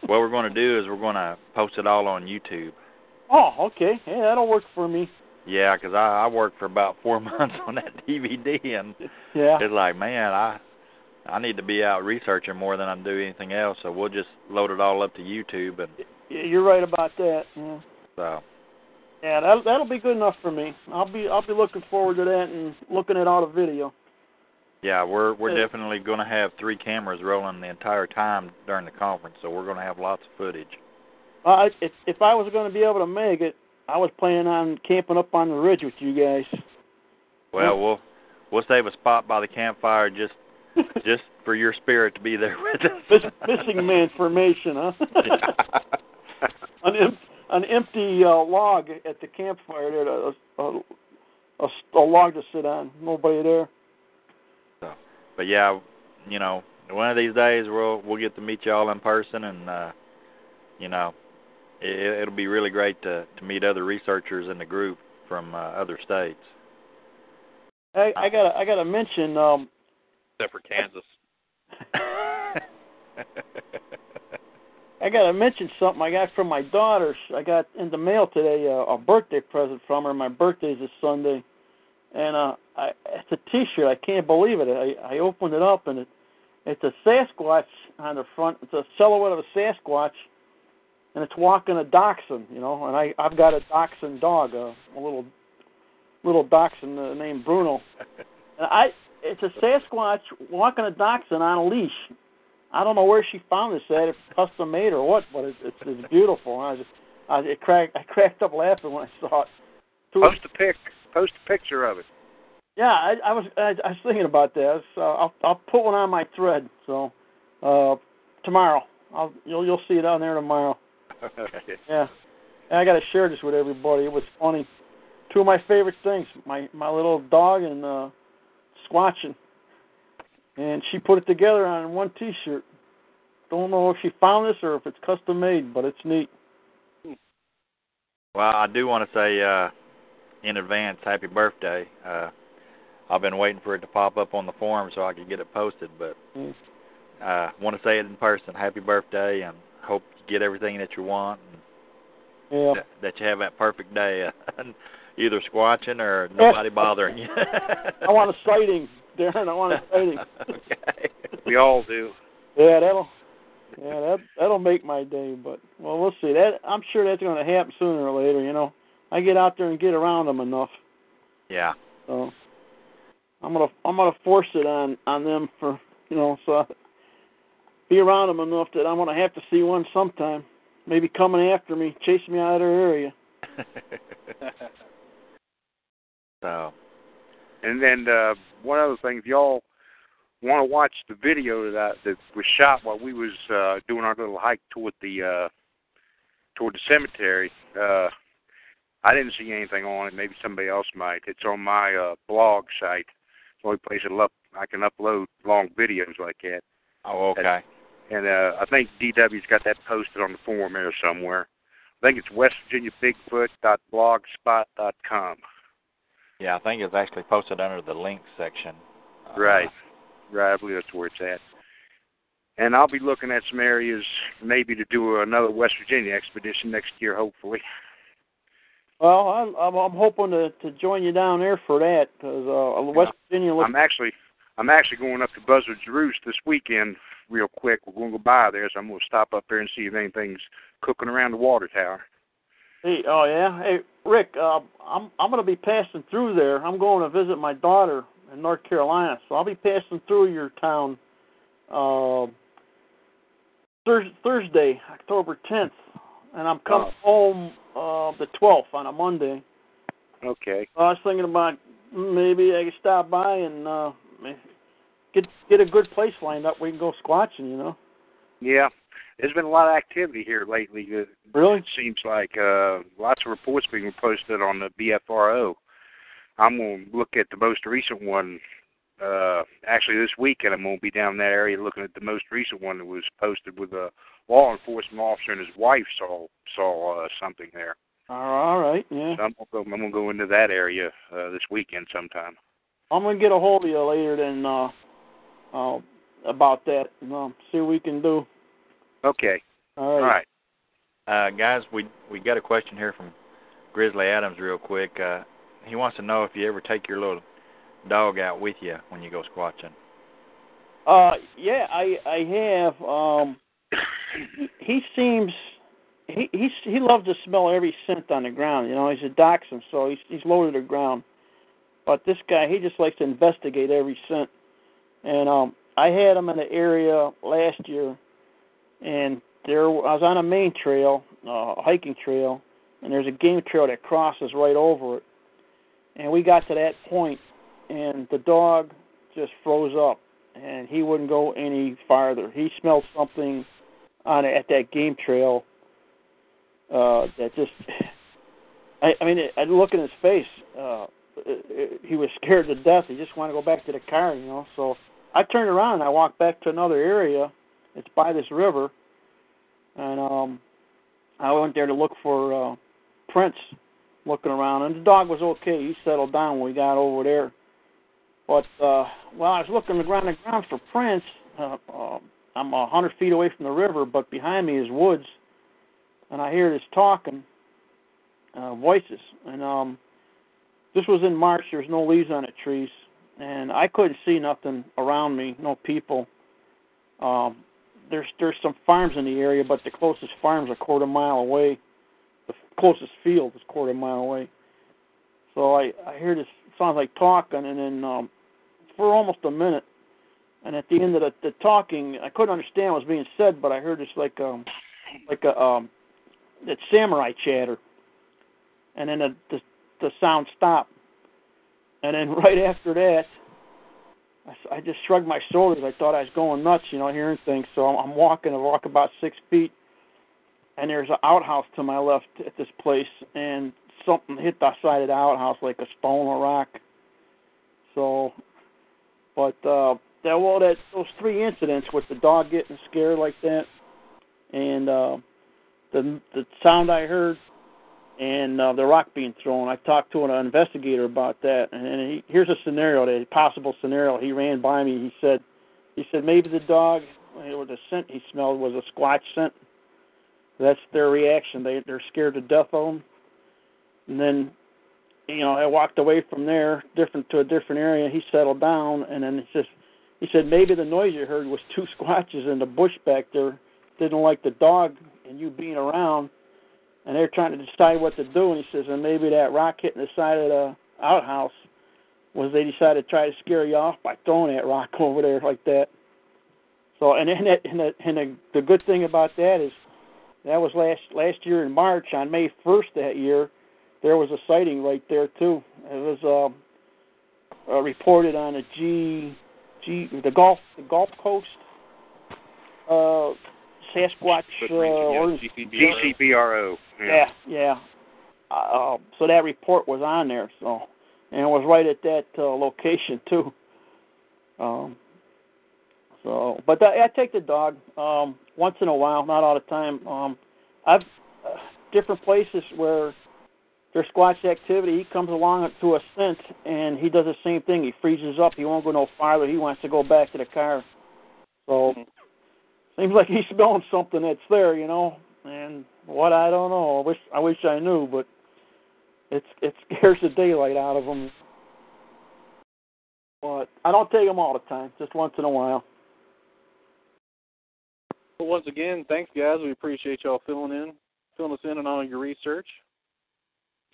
what we're going to do is we're going to post it all on YouTube. oh, okay, yeah, that'll work for me. Yeah, 'cause I I worked for about four [LAUGHS] months on that DVD, and Yeah. it's like, man, I I need to be out researching more than I do anything else. So we'll just load it all up to YouTube, and Yeah, You're right about that. Yeah. so Yeah, that that'll be good enough for me. I'll be I'll be looking forward to that and looking at all the video. Yeah, we're we're definitely going to have three cameras rolling the entire time during the conference, so we're going to have lots of footage. Uh, if if I was going to be able to make it, I was planning on camping up on the ridge with you guys. Well, we'll we'll save a spot by the campfire just [LAUGHS] just for your spirit to be there with us. Miss, missing man formation, huh? [LAUGHS] an em- an empty uh, log at the campfire there, a, a, a, a log to sit on. Nobody there. But yeah, you know, one of these days we'll we'll get to meet y'all in person, and uh, you know, it, it'll be really great to to meet other researchers in the group from uh, other states. I, I gotta I gotta mention um, Except for Kansas. [LAUGHS] I gotta mention something I got from my daughter. I got in the mail today uh, a birthday present from her. My birthday's this Sunday, and uh, I, it's a T-shirt. I can't believe it. I, I opened it up and it, it's a Sasquatch on the front. It's a silhouette of a Sasquatch, and it's walking a dachshund. You know, and I I've got a dachshund dog, uh, a little little dachshund uh, named Bruno, [LAUGHS] and I it's a Sasquatch walking a dachshund on a leash. I don't know where she found this at, if custom made or what, but it's it's, it's beautiful. I just I it cracked I cracked up laughing when I saw it. Post a pic. Post a picture of it. yeah, I, I was I, I was thinking about this. So I'll I'll put one on my thread. So uh tomorrow I'll you'll you'll see it on there tomorrow. [LAUGHS] Yeah, and I got to share this with everybody. It was funny. Two of my favorite things: my my little dog and uh squatching. And she put it together on one T-shirt. Don't know if she found this or if it's custom made, but it's neat. Well, I do want to say uh, in advance, happy birthday. Uh, I've been waiting for it to pop up on the forum so I could get it posted, but I uh, want to say it in person. Happy birthday, and hope you get everything that you want, and Yeah. that, that you have that perfect day, uh, [LAUGHS] either squatching or nobody bothering you. [LAUGHS] I want a sighting, Darren. I want a sighting. [LAUGHS] okay. We all do. Yeah, that'll yeah that that'll make my day. But well, we'll see. That I'm sure that's going to happen sooner or later. You know, I get out there and get around them enough. Yeah. So I'm gonna I'm gonna force it on on them for you know so I be around them enough that I'm gonna have to see one sometime. Maybe coming after me, chasing me out of their area. [LAUGHS] [LAUGHS] so And then uh, one other thing, if y'all want to watch the video that that was shot while we was uh, doing our little hike toward the uh, toward the cemetery, uh, I didn't see anything on it. Maybe somebody else might. It's on my uh, blog site. It's the only place it'll up, I can upload long videos like that. Oh, okay. And uh, I think DW's got that posted on the forum there somewhere. I think it's West Virginia Bigfoot.blogspot.com. Yeah, I think it's actually posted under the links section. Uh, Right. Right, I believe that's where it's at. And I'll be looking at some areas maybe to do another West Virginia expedition next year, hopefully. Well, I'm I'm, I'm hoping to to join you down there for that because uh, West Virginia looks I'm actually I'm actually going up to Buzzard's Roost this weekend real quick. We're going to go by there, so I'm going to stop up there and see if anything's cooking around the water tower. Hey, oh yeah. Hey, Rick, uh, I'm I'm gonna be passing through there. I'm going to visit my daughter in North Carolina, so I'll be passing through your town uh, Thurs Thursday, October 10th, and I'm coming home uh, the 12th on a Monday. Okay. I was thinking about maybe I could stop by and uh, get get a good place lined up. We can go squatching, you know. Yeah. there's been a lot of activity here lately. It Really? seems like uh, lots of reports being posted on the BFRO. I'm going to look at the most recent one. Uh, actually, this weekend I'm going to be down in that area looking at the most recent one that was posted with a law enforcement officer and his wife saw saw uh, something there. All right, yeah. So I'm gonna go, I'm gonna go into that area uh, this weekend sometime. I'm gonna get a hold of you later then uh, uh, about that and um, see what we can do. Okay. All All right. right. Uh, guys, we we got a question here from Grizzly Adams, real quick. Uh, he wants to know if you ever take your little dog out with you when you go squatching. Uh, yeah, I I have. Um, he, he seems he he's, he loves to smell every scent on the ground. You know, he's a dachshund, so he's he's low to the ground. But this guy, he just likes to investigate every scent. And um, I had him in an area last year, and there I was on a main trail, uh, a hiking trail, and there's a game trail that crosses right over it. And we got to that point, and the dog just froze up and he wouldn't go any farther. He smelled something on at that game trail uh, that just. [SIGHS] I, I mean, I look in his face. Uh, he was scared to death. He just wanted to go back to the car, you know. So I turned around and I walked back to another area. It's by this river, and um, I went there to look for uh, prints. Looking around, and the dog was okay. He settled down when we got over there. But uh, while I was looking around the ground for prints, uh, uh, I'm a hundred feet away from the river, but behind me is woods, and I hear this talking uh, voices. And um, this was in March. There's no leaves on the trees, and I couldn't see nothing around me, no people. Um, there's there's some farms in the area, but the closest farm's a quarter mile away. The closest field is a quarter mile away. So I I hear this sounds like talking, and then um, for almost a minute. And at the end of the, the talking, I couldn't understand what was being said, but I heard this like um like a um that samurai chatter. And then the the, the sound stopped. And then [LAUGHS] right after that, I, I just shrugged my shoulders. I thought I was going nuts, you know, hearing things. So I'm, I'm walking. I walk about six feet, and there's an outhouse to my left at this place, and something hit the side of the outhouse like a stone or rock. So, but uh, that well, that those three incidents with the dog getting scared like that, and uh, the the sound I heard, and uh, the rock being thrown. I talked to an investigator about that, and, and he, here's a scenario, a possible scenario. He ran by me. He said, he said maybe the dog or the scent he smelled was a squatch scent. That's their reaction. They they're scared to death of them. And then, you know, I walked away from there, different to a different area. He settled down, and then he says, he said maybe the noise you heard was two [LAUGHS] squatches in the bush back there. Didn't like the dog and you being around, and they're trying to decide what to do. And he says, and maybe that rock hitting the side of the outhouse was they decided to try to scare you off by throwing that rock [LAUGHS] over there like that. So, and and, that, and, the, and the, the good thing about that is that was last last year in March on May 1st that year there was a sighting right there too. It was uh, uh, reported on a G G the Gulf the Gulf Coast uh, Sasquatch uh, or GCBRO. yeah yeah. Uh, so that report was on there. So and it was right at that uh, location too. Um, so, but I, I take the dog um, once in a while, not all the time. Um, I've uh, different places where there's squatch activity. He comes along to a scent and he does the same thing. He freezes up. He won't go no farther. He wants to go back to the car. So seems like he's [LAUGHS] smelling something that's there, you know. And what I don't know. I wish I wish I knew, but it's it scares the daylight out of him. But I don't take them all the time. Just once in a while. Well, once again, thanks, guys. We appreciate y'all filling in, filling us in on all your research.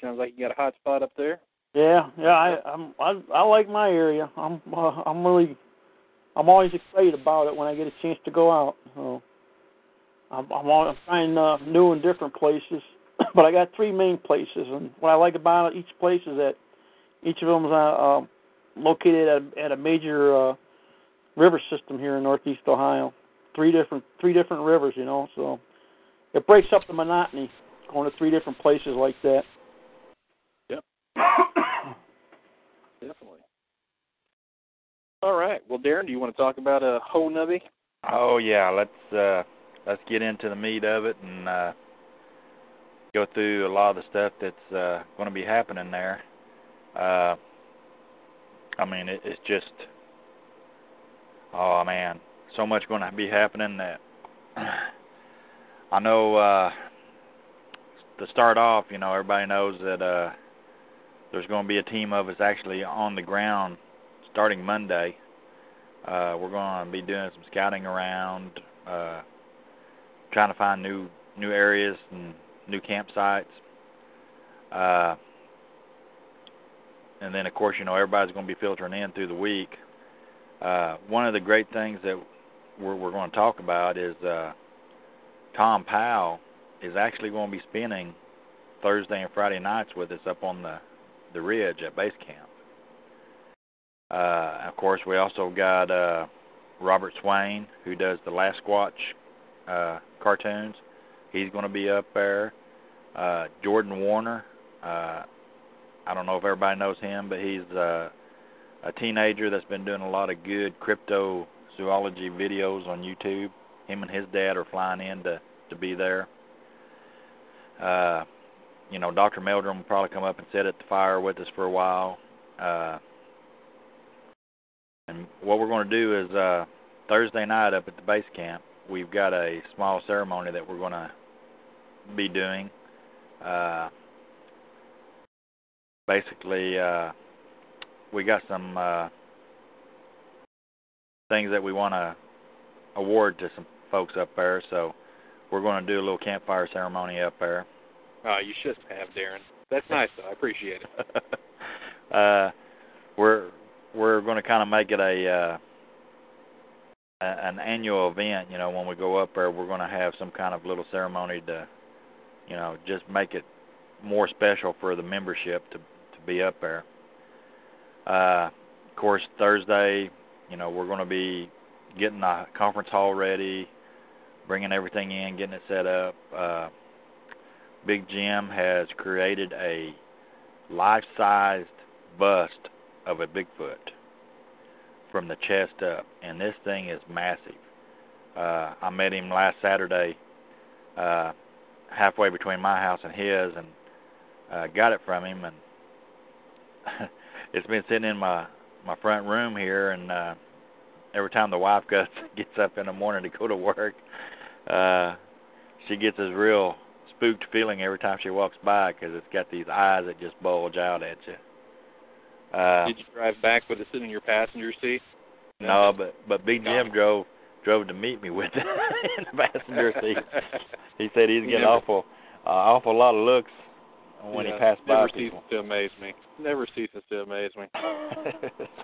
Sounds like you got a hot spot up there. Yeah, yeah, I I'm I I like my area. I'm uh, I'm really I'm always excited about it when I get a chance to go out. So I'm I'm, I'm trying uh, new and different places, [COUGHS] but I got three main places, and what I like about each place is that each of them is uh, uh, located at, at a major uh, river system here in Northeast Ohio. three different three different rivers, you know. So it breaks up the monotony going to three different places like that. Yep. Definitely. All right. Well, Darren, do you want to talk about a uh, Honobia? Oh yeah, let's uh let's get into the meat of it and uh go through a lot of the stuff that's uh going to be happening there. Uh I mean, it, it's just oh man, so much going to be happening that [CLEARS THROAT] I know uh to start off, you know, everybody knows that uh there's going to be a team of us actually on the ground starting Monday. Uh, we're going to be doing some scouting around, uh, trying to find new new areas and new campsites. Uh, and then, of course, you know everybody's going to be filtering in through the week. Uh, one of the great things that we're, we're going to talk about is uh, Tom Powell is actually going to be spending Thursday and Friday nights with us up on the the ridge at base camp. Uh, of course, we also got uh, Robert Swain, who does the Last Squatch uh, cartoons. He's going to be up there. Uh, Jordan Warner. Uh, I don't know if everybody knows him, but he's uh, a teenager that's been doing a lot of good cryptozoology videos on YouTube. Him and his dad are flying in to to be there. Uh, you know, Dr. Meldrum will probably come up and sit at the fire with us for a while. Uh, and what we're going to do is uh, Thursday night up at the base camp, we've got a small ceremony that we're going to be doing. Uh, basically, uh, we got some uh, things that we want to award to some folks up there, so we're going to do a little campfire ceremony up there. Oh, you should have, Darren. That's nice, though. I appreciate it. [LAUGHS] uh, we're we're going to kind of make it a uh, an annual event. You know, when we go up there, we're going to have some kind of little ceremony to, you know, just make it more special for the membership to to be up there. Uh, of course, Thursday, you know, we're going to be getting the conference hall ready, bringing everything in, getting it set up. Uh, Big Jim has created a life-sized bust of a Bigfoot from the chest up, and this thing is massive. Uh, I met him last Saturday, uh, halfway between my house and his, and uh, got it from him, and [LAUGHS] it's been sitting in my my front room here, and uh, every time the wife [LAUGHS] gets gets up in the morning to go to work, uh, she gets this real spooked feeling every time she walks by because it's got these eyes that just bulge out at you. Uh, Did you drive back with it sitting in your passenger seat? No, but but Big Jim drove drove to meet me with [LAUGHS] it in the passenger [LAUGHS] seat. he said he's getting Never- awful uh, awful lot of looks when yeah, he passed by never people. ceases to amaze me. Never ceases to amaze me. [LAUGHS]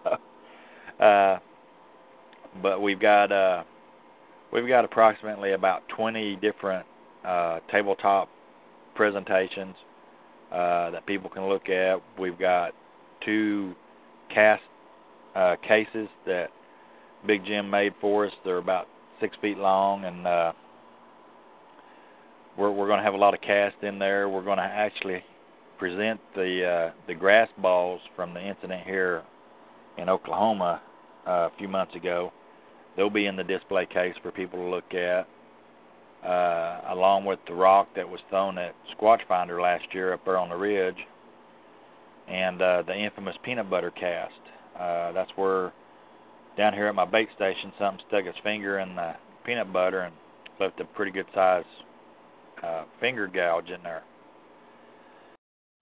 so, uh, but we've got uh, we've got approximately about 20 different uh, tabletop presentations uh, that people can look at. We've got two cast uh, cases that Big Jim made for us. They're about six feet long, and uh, we're we're going to have a lot of cast in there. We're going to actually present the uh, the grass balls from the incident here in Oklahoma uh, a few months ago. They'll be in the display case for people to look at, uh, along with the rock that was thrown at Squatch Finder last year up there on the ridge, and uh, the infamous peanut butter cast. Uh, that's where down here at my bait station, something stuck its finger in the peanut butter and left a pretty good size uh, finger gouge in there.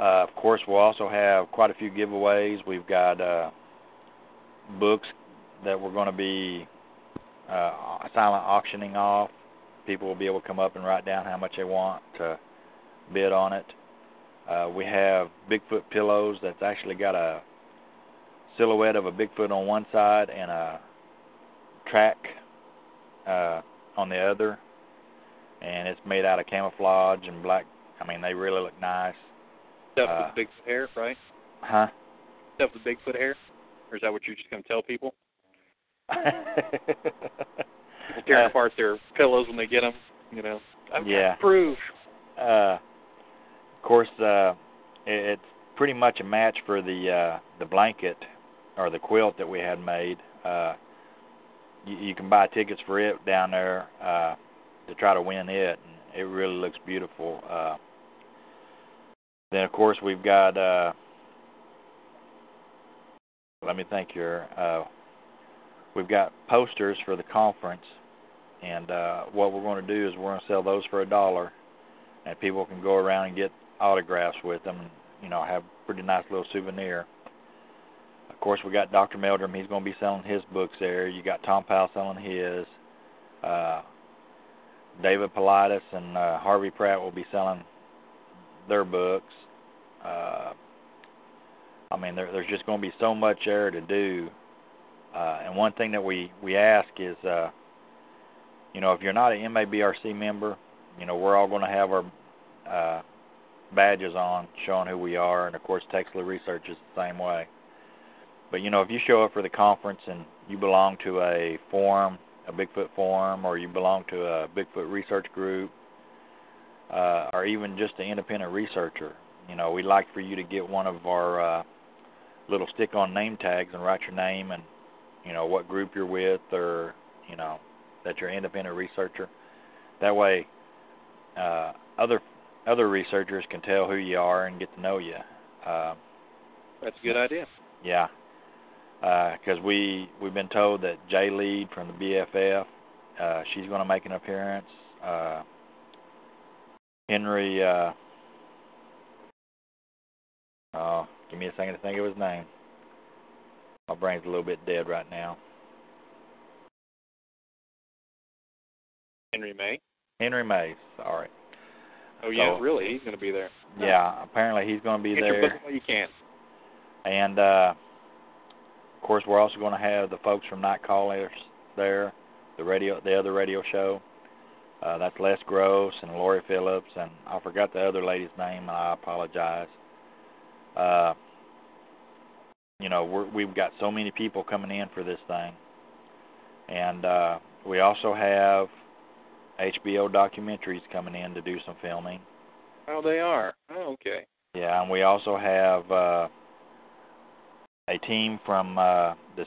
Uh, of course, we'll also have quite a few giveaways. We've got uh, books that we're going to be uh, silent auctioning off. People will be able to come up and write down how much they want to bid on it. Uh, we have Bigfoot pillows that's actually got a silhouette of a Bigfoot on one side and a track uh, on the other, and it's made out of camouflage and black. I mean, they really look nice. Stuff Uh, with Bigfoot hair, right? Huh? Stuff with Bigfoot hair? Or is that what you're just going to tell people? [LAUGHS] People tearing Uh, apart their pillows when they get them. You know, I've Yeah. proof. Uh, of course, uh, it's pretty much a match for the uh, the blanket or the quilt that we had made. Uh, you, you can buy tickets for it down there uh, to try to win it, and it really looks beautiful. Uh, then, of course, we've got. Uh, let me think here. Uh, we've got posters for the conference, and uh, what we're going to do is we're going to sell those for a dollar and people can go around and get autographs with them. You know have a pretty nice little souvenir. Of course we got dr meldrum. He's going to be selling his books there. You got tom powell selling his. Uh david paulides and uh, harvey pratt will be selling their books. Uh i mean there, there's just going to be so much there to do. Uh and one thing that we we ask is uh you know if you're not an mabrc member you know we're all going to have our uh, badges on showing who we are, and of course Texla Research is the same way. But you know if you show up for the conference and you belong to a forum, a Bigfoot forum, or you belong to a Bigfoot research group, uh, or even just an independent researcher, you know we'd like for you to get one of our uh, little stick-on name tags and write your name and you know what group you're with, or you know that you're an independent researcher. That way uh, other other researchers can tell who you are and get to know you. Uh, That's a good idea. yeah, because we we've been told that Jay Lead from the BFF, uh, she's going to make an appearance. Uh, Henry, uh, oh, give me a second to think of his name. My brain's a little bit dead right now. Henry May. Henry Mays, sorry. Oh yeah, So- really? He's going to be there. Yeah, apparently he's going to be Get there. your book while you can. And uh of course we're also going to have the folks from Night Callers there, the radio the other radio show. Uh that's Les Gross and Lori Phillips and I forgot the other lady's name and I apologize. Uh you know, we're we've got so many people coming in for this thing. And uh we also have HBO documentaries coming in to do some filming. Oh, they are. Oh, okay. Yeah, and we also have uh, a team from uh, this.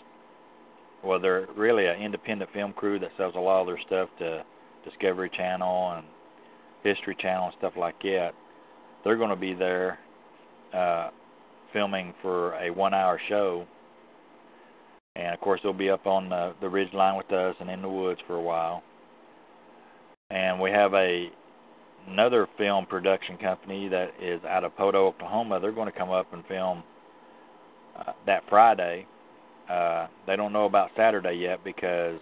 Well, they're really an independent film crew that sells a lot of their stuff to Discovery Channel and History Channel and stuff like that. They're going to be there uh, filming for a one-hour show, and of course they'll be up on the, the ridge line with us and in the woods for a while. And we have a another film production company that is out of Poteau, Oklahoma. They're going to come up and film uh, that Friday. Uh, they don't know about Saturday yet because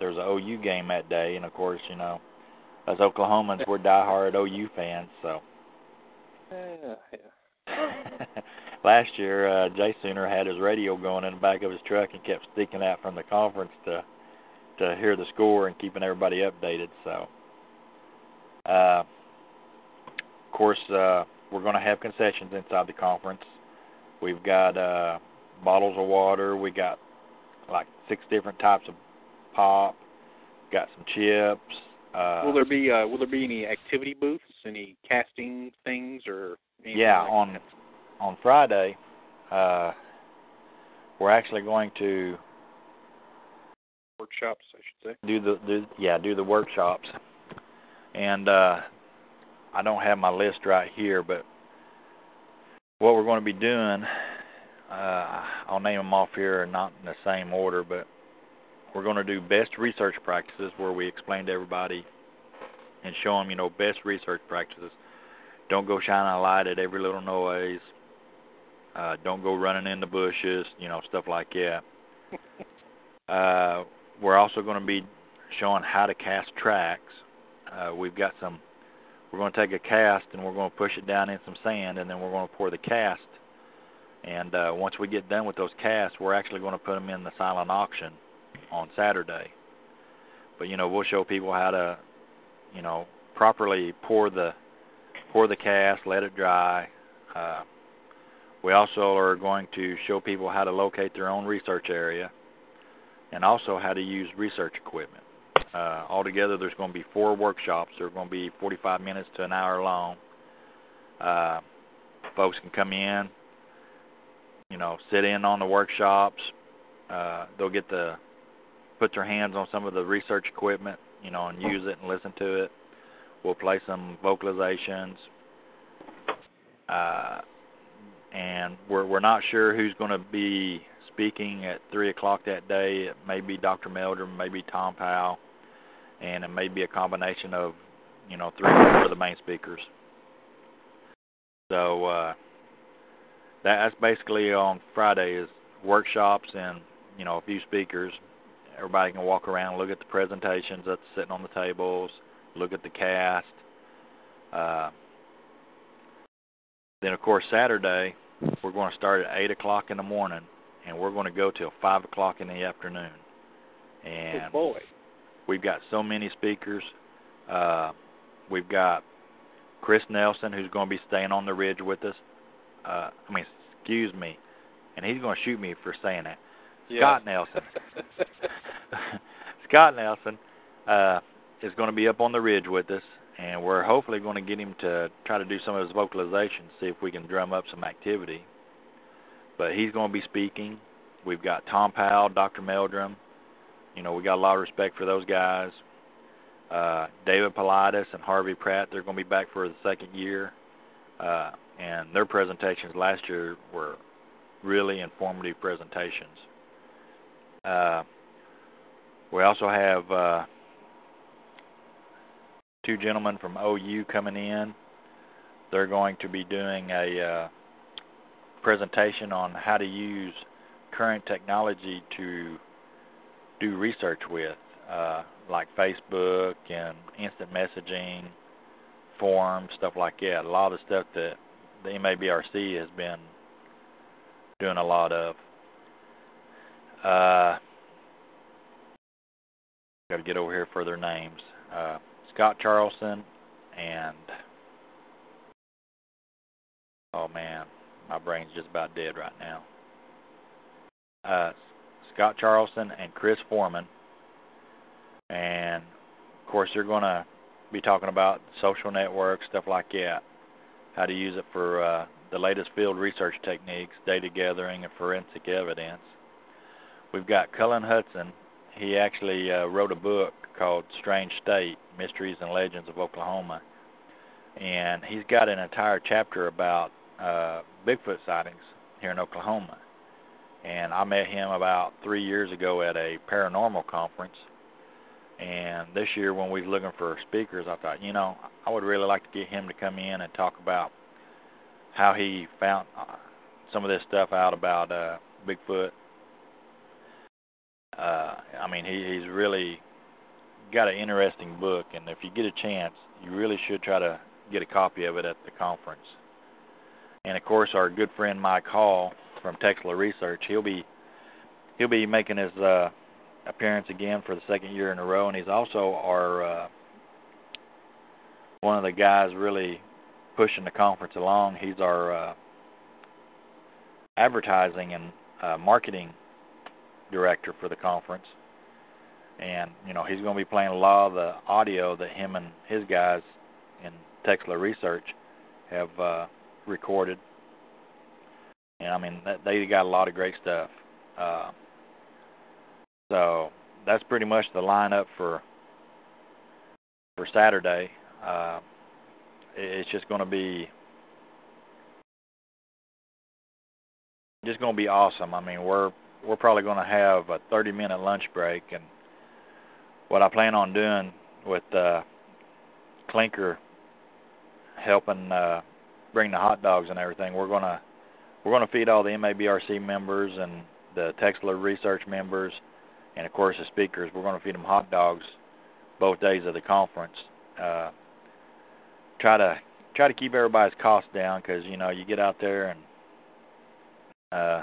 there's a OU game that day, and of course, you know, as Oklahomans, we're diehard OU fans. So Yeah, yeah. [LAUGHS] last year, uh, Jay Sooner had his radio going in the back of his truck and kept sticking out from the conference to to hear the score and keeping everybody updated. So, uh, of course, uh, we're going to have concessions inside the conference. We've got uh, bottles of water. We got like six different types of pop. Got some chips. Uh, will there be uh, will there be any activity booths, any casting things, or yeah, like on that? on Friday, uh, we're actually going to workshops, I should say. do the do yeah do the workshops, and uh, I don't have my list right here, but what we're going to be doing, uh, I'll name them off here, not in the same order, but we're going to do best research practices where we explain to everybody and show them, you know, best research practices. Don't go shining a light at every little noise. Uh, don't go running in the bushes, you know, stuff like that. [LAUGHS] uh, we're also going to be showing how to cast tracks. Uh, we've got some. We're going to take a cast and we're going to push it down in some sand, and then we're going to pour the cast. And uh, once we get done with those casts, we're actually going to put them in the silent auction on Saturday. But you know, we'll show people how to, you know, properly pour the pour the cast, let it dry. Uh, we also are going to show people how to locate their own research area and also how to use research equipment. Uh, altogether, there's going to be four workshops. They're going to be 45 minutes to an hour long. Uh, folks can come in, you know, sit in on the workshops. Uh, they'll get to put their hands on some of the research equipment, you know, and use it and listen to it. We'll play some vocalizations. Uh, and we're we're not sure who's going to be speaking at three o'clock that day. It may be Dr. Meldrum, maybe Tom Powell, and it may be a combination of, you know, three or four of the main speakers. So uh, that, that's basically on Friday is workshops and you know a few speakers. Everybody can walk around, look at the presentations that's sitting on the tables, look at the cast. Uh, then of course Saturday we're going to start at eight o'clock in the morning, and we're going to go till five o'clock in the afternoon. And boy. we've got so many speakers. Uh, we've got Chris Nelson, who's going to be staying on the ridge with us. Uh, I mean, excuse me, and he's going to shoot me for saying that. Scott Nelson. [LAUGHS] [LAUGHS] Scott Nelson uh, is going to be up on the ridge with us, and we're hopefully going to get him to try to do some of his vocalizations, see if we can drum up some activity. But he's going to be speaking. We've got Tom Powell, Dr. Meldrum. You know, we got a lot of respect for those guys. Uh, David Paulides and Harvey Pratt, they're going to be back for the second year. Uh, and their presentations last year were really informative presentations. Uh, we also have uh, two gentlemen from OU coming in. They're going to be doing a uh, presentation on how to use current technology to do research with, uh, like Facebook and instant messaging, forums, stuff like that. A lot of stuff that the MABRC has been doing a lot of. Uh, got to get over here for their names. Uh, Scott Charlson and oh man, my brain's just about dead right now. Uh, Scott Charleston and Chris Foreman, and of course they're going to be talking about social networks, stuff like that, how to use it for uh, the latest field research techniques, data gathering, and forensic evidence. We've got Cullen Hudson. He actually uh, wrote a book called Strange State Mysteries and Legends of Oklahoma. And he's got an entire chapter about uh, Bigfoot sightings here in Oklahoma. And I met him about three years ago at a paranormal conference. And this year, when we was looking for speakers, I thought, you know, I would really like to get him to come in and talk about how he found uh, some of this stuff out about uh, Bigfoot. Uh, I mean, he, he's really got an interesting book, and if you get a chance, you really should try to get a copy of it at the conference. And of course, our good friend Mike Hall from Texla Research, he'll be he'll be making his uh, appearance again for the second year in a row, and he's also our uh, one of the guys really pushing the conference along. He's our uh, advertising and uh, marketing director for the conference and you know he's going to be playing a lot of the audio that him and his guys in Texla Research have uh, recorded. And I mean they got a lot of great stuff. Uh, so that's pretty much the lineup for for Saturday. Uh, it's just going to be just going to be awesome. I mean, we're we're probably going to have a 30 minute lunch break and what I plan on doing with uh, Clinker helping uh, bring the hot dogs and everything, we're gonna we're gonna feed all the MABRC members and the Texla research members, and of course the speakers. We're gonna feed them hot dogs both days of the conference. Uh, try to try to keep everybody's costs down because you know you get out there and uh,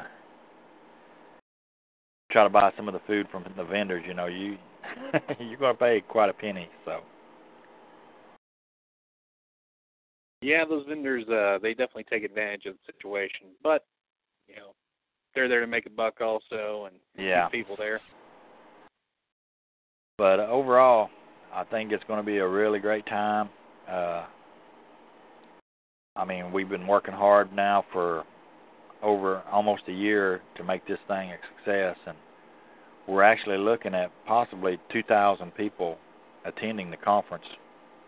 try to buy some of the food from the vendors. You know you [LAUGHS] you're to pay quite a penny. So. Yeah, those vendors uh they definitely take advantage of the situation, but you know they're there to make a buck also and yeah. people there. but overall, I think it's going to be a really great time. Uh, I mean, we've been working hard now for over almost a year to make this thing a success, and we're actually looking at possibly 2,000 people attending the conference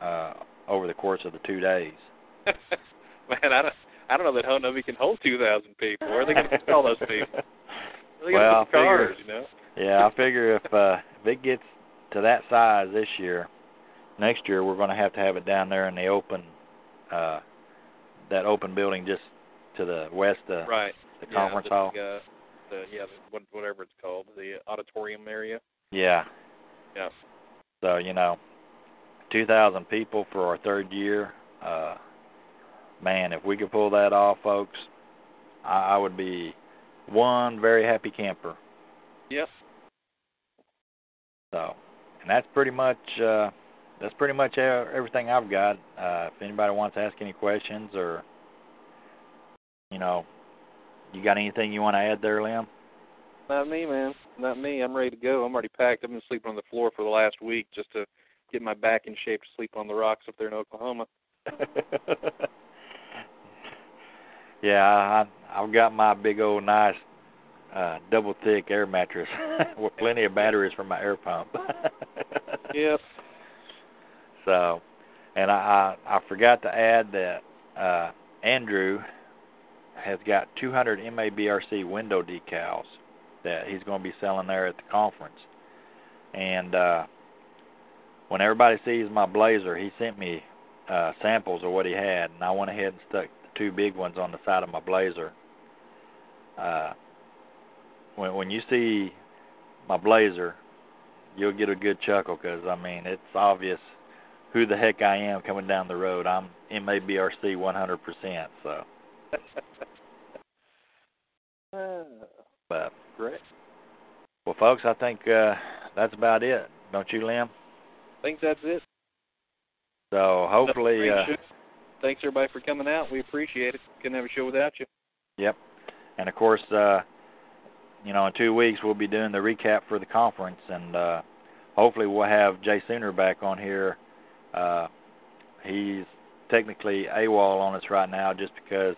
uh, over the course of the two days. [LAUGHS] Man, I don't, I don't know that Honobia can hold 2,000 people. Where are they going to put all those people? [LAUGHS] Where are they Well, put I figure- cars, you know? Yeah, I figure if uh, if it gets to that size this year, next year we're going to have to have it down there in the open, uh, that open building just to the west of Right. the yeah, conference the, hall. Uh, the, yeah, the, whatever it's called, the auditorium area. Yeah. Yeah. So you know, two thousand people for our third year. Uh, man, if we could pull that off, folks, I, I would be one very happy camper. Yes. So, and that's pretty much uh, that's pretty much everything I've got. Uh, if anybody wants to ask any questions or you know, you got anything you want to add there, Liam? Not me, man. Not me. I'm ready to go. I'm already packed. I've been sleeping on the floor for the last week just to get my back in shape to sleep on the rocks up there in Oklahoma. [LAUGHS] yeah, I, I've got my big old nice uh, double thick air mattress [LAUGHS] with plenty of batteries for my air pump. [LAUGHS] Yep. So, and I, I I forgot to add that uh Andrew has got 200 MABRC window decals that he's going to be selling there at the conference. And uh when everybody sees my blazer, he sent me uh samples of what he had, and I went ahead and stuck two big ones on the side of my blazer. Uh when when you see my blazer, you'll get a good chuckle because I mean it's obvious who the heck I am coming down the road. I'm MABRC 100%. So, Ah, [LAUGHS] but great. well, folks, I think uh, that's about it. Don't you, Lim? I think that's it. So hopefully, uh. Thanks everybody for coming out. We appreciate it. Couldn't have a show without you. yep. And of course, uh, you know, in two weeks we'll be doing the recap for the conference, and uh, hopefully we'll have Jay Sooner back on here. Uh, he's technically AWOL on us right now just because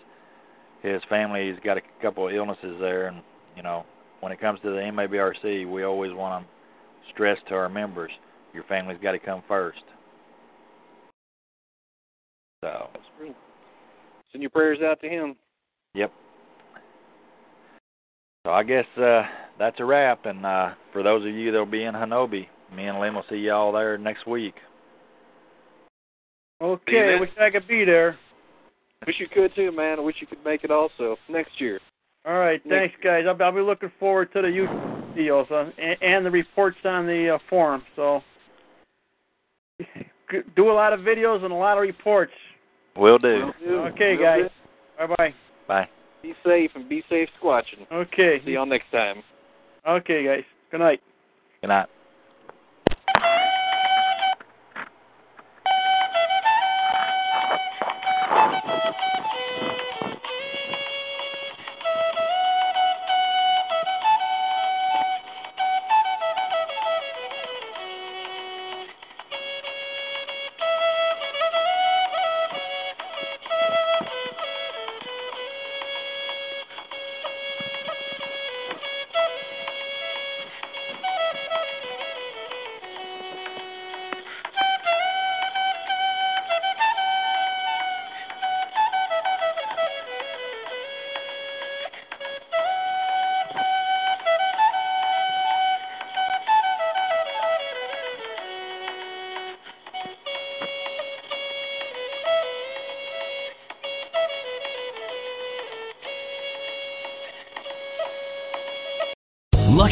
his family's got a couple of illnesses there, and you know, when it comes to the MABRC, we always want to stress to our members, your family's got to come first. So, That's true. Send your prayers out to him. Yep. So I guess uh that's a wrap and uh for those of you that'll be in Honobia, me and Lim will see y'all there next week. Okay, man. wish I could be there. Wish you could too, man. I wish you could make it also next year. All right, thanks, guys. I'll, I'll be looking forward to the YouTube deals uh, and, and the reports on the uh, forum. So, [LAUGHS] do a lot of videos and a lot of reports. Will do. Will do. Okay, Will guys. Bye bye. Bye. Be safe and be safe squatching. Okay. See y'all next time. Okay, guys. Good night. Good night.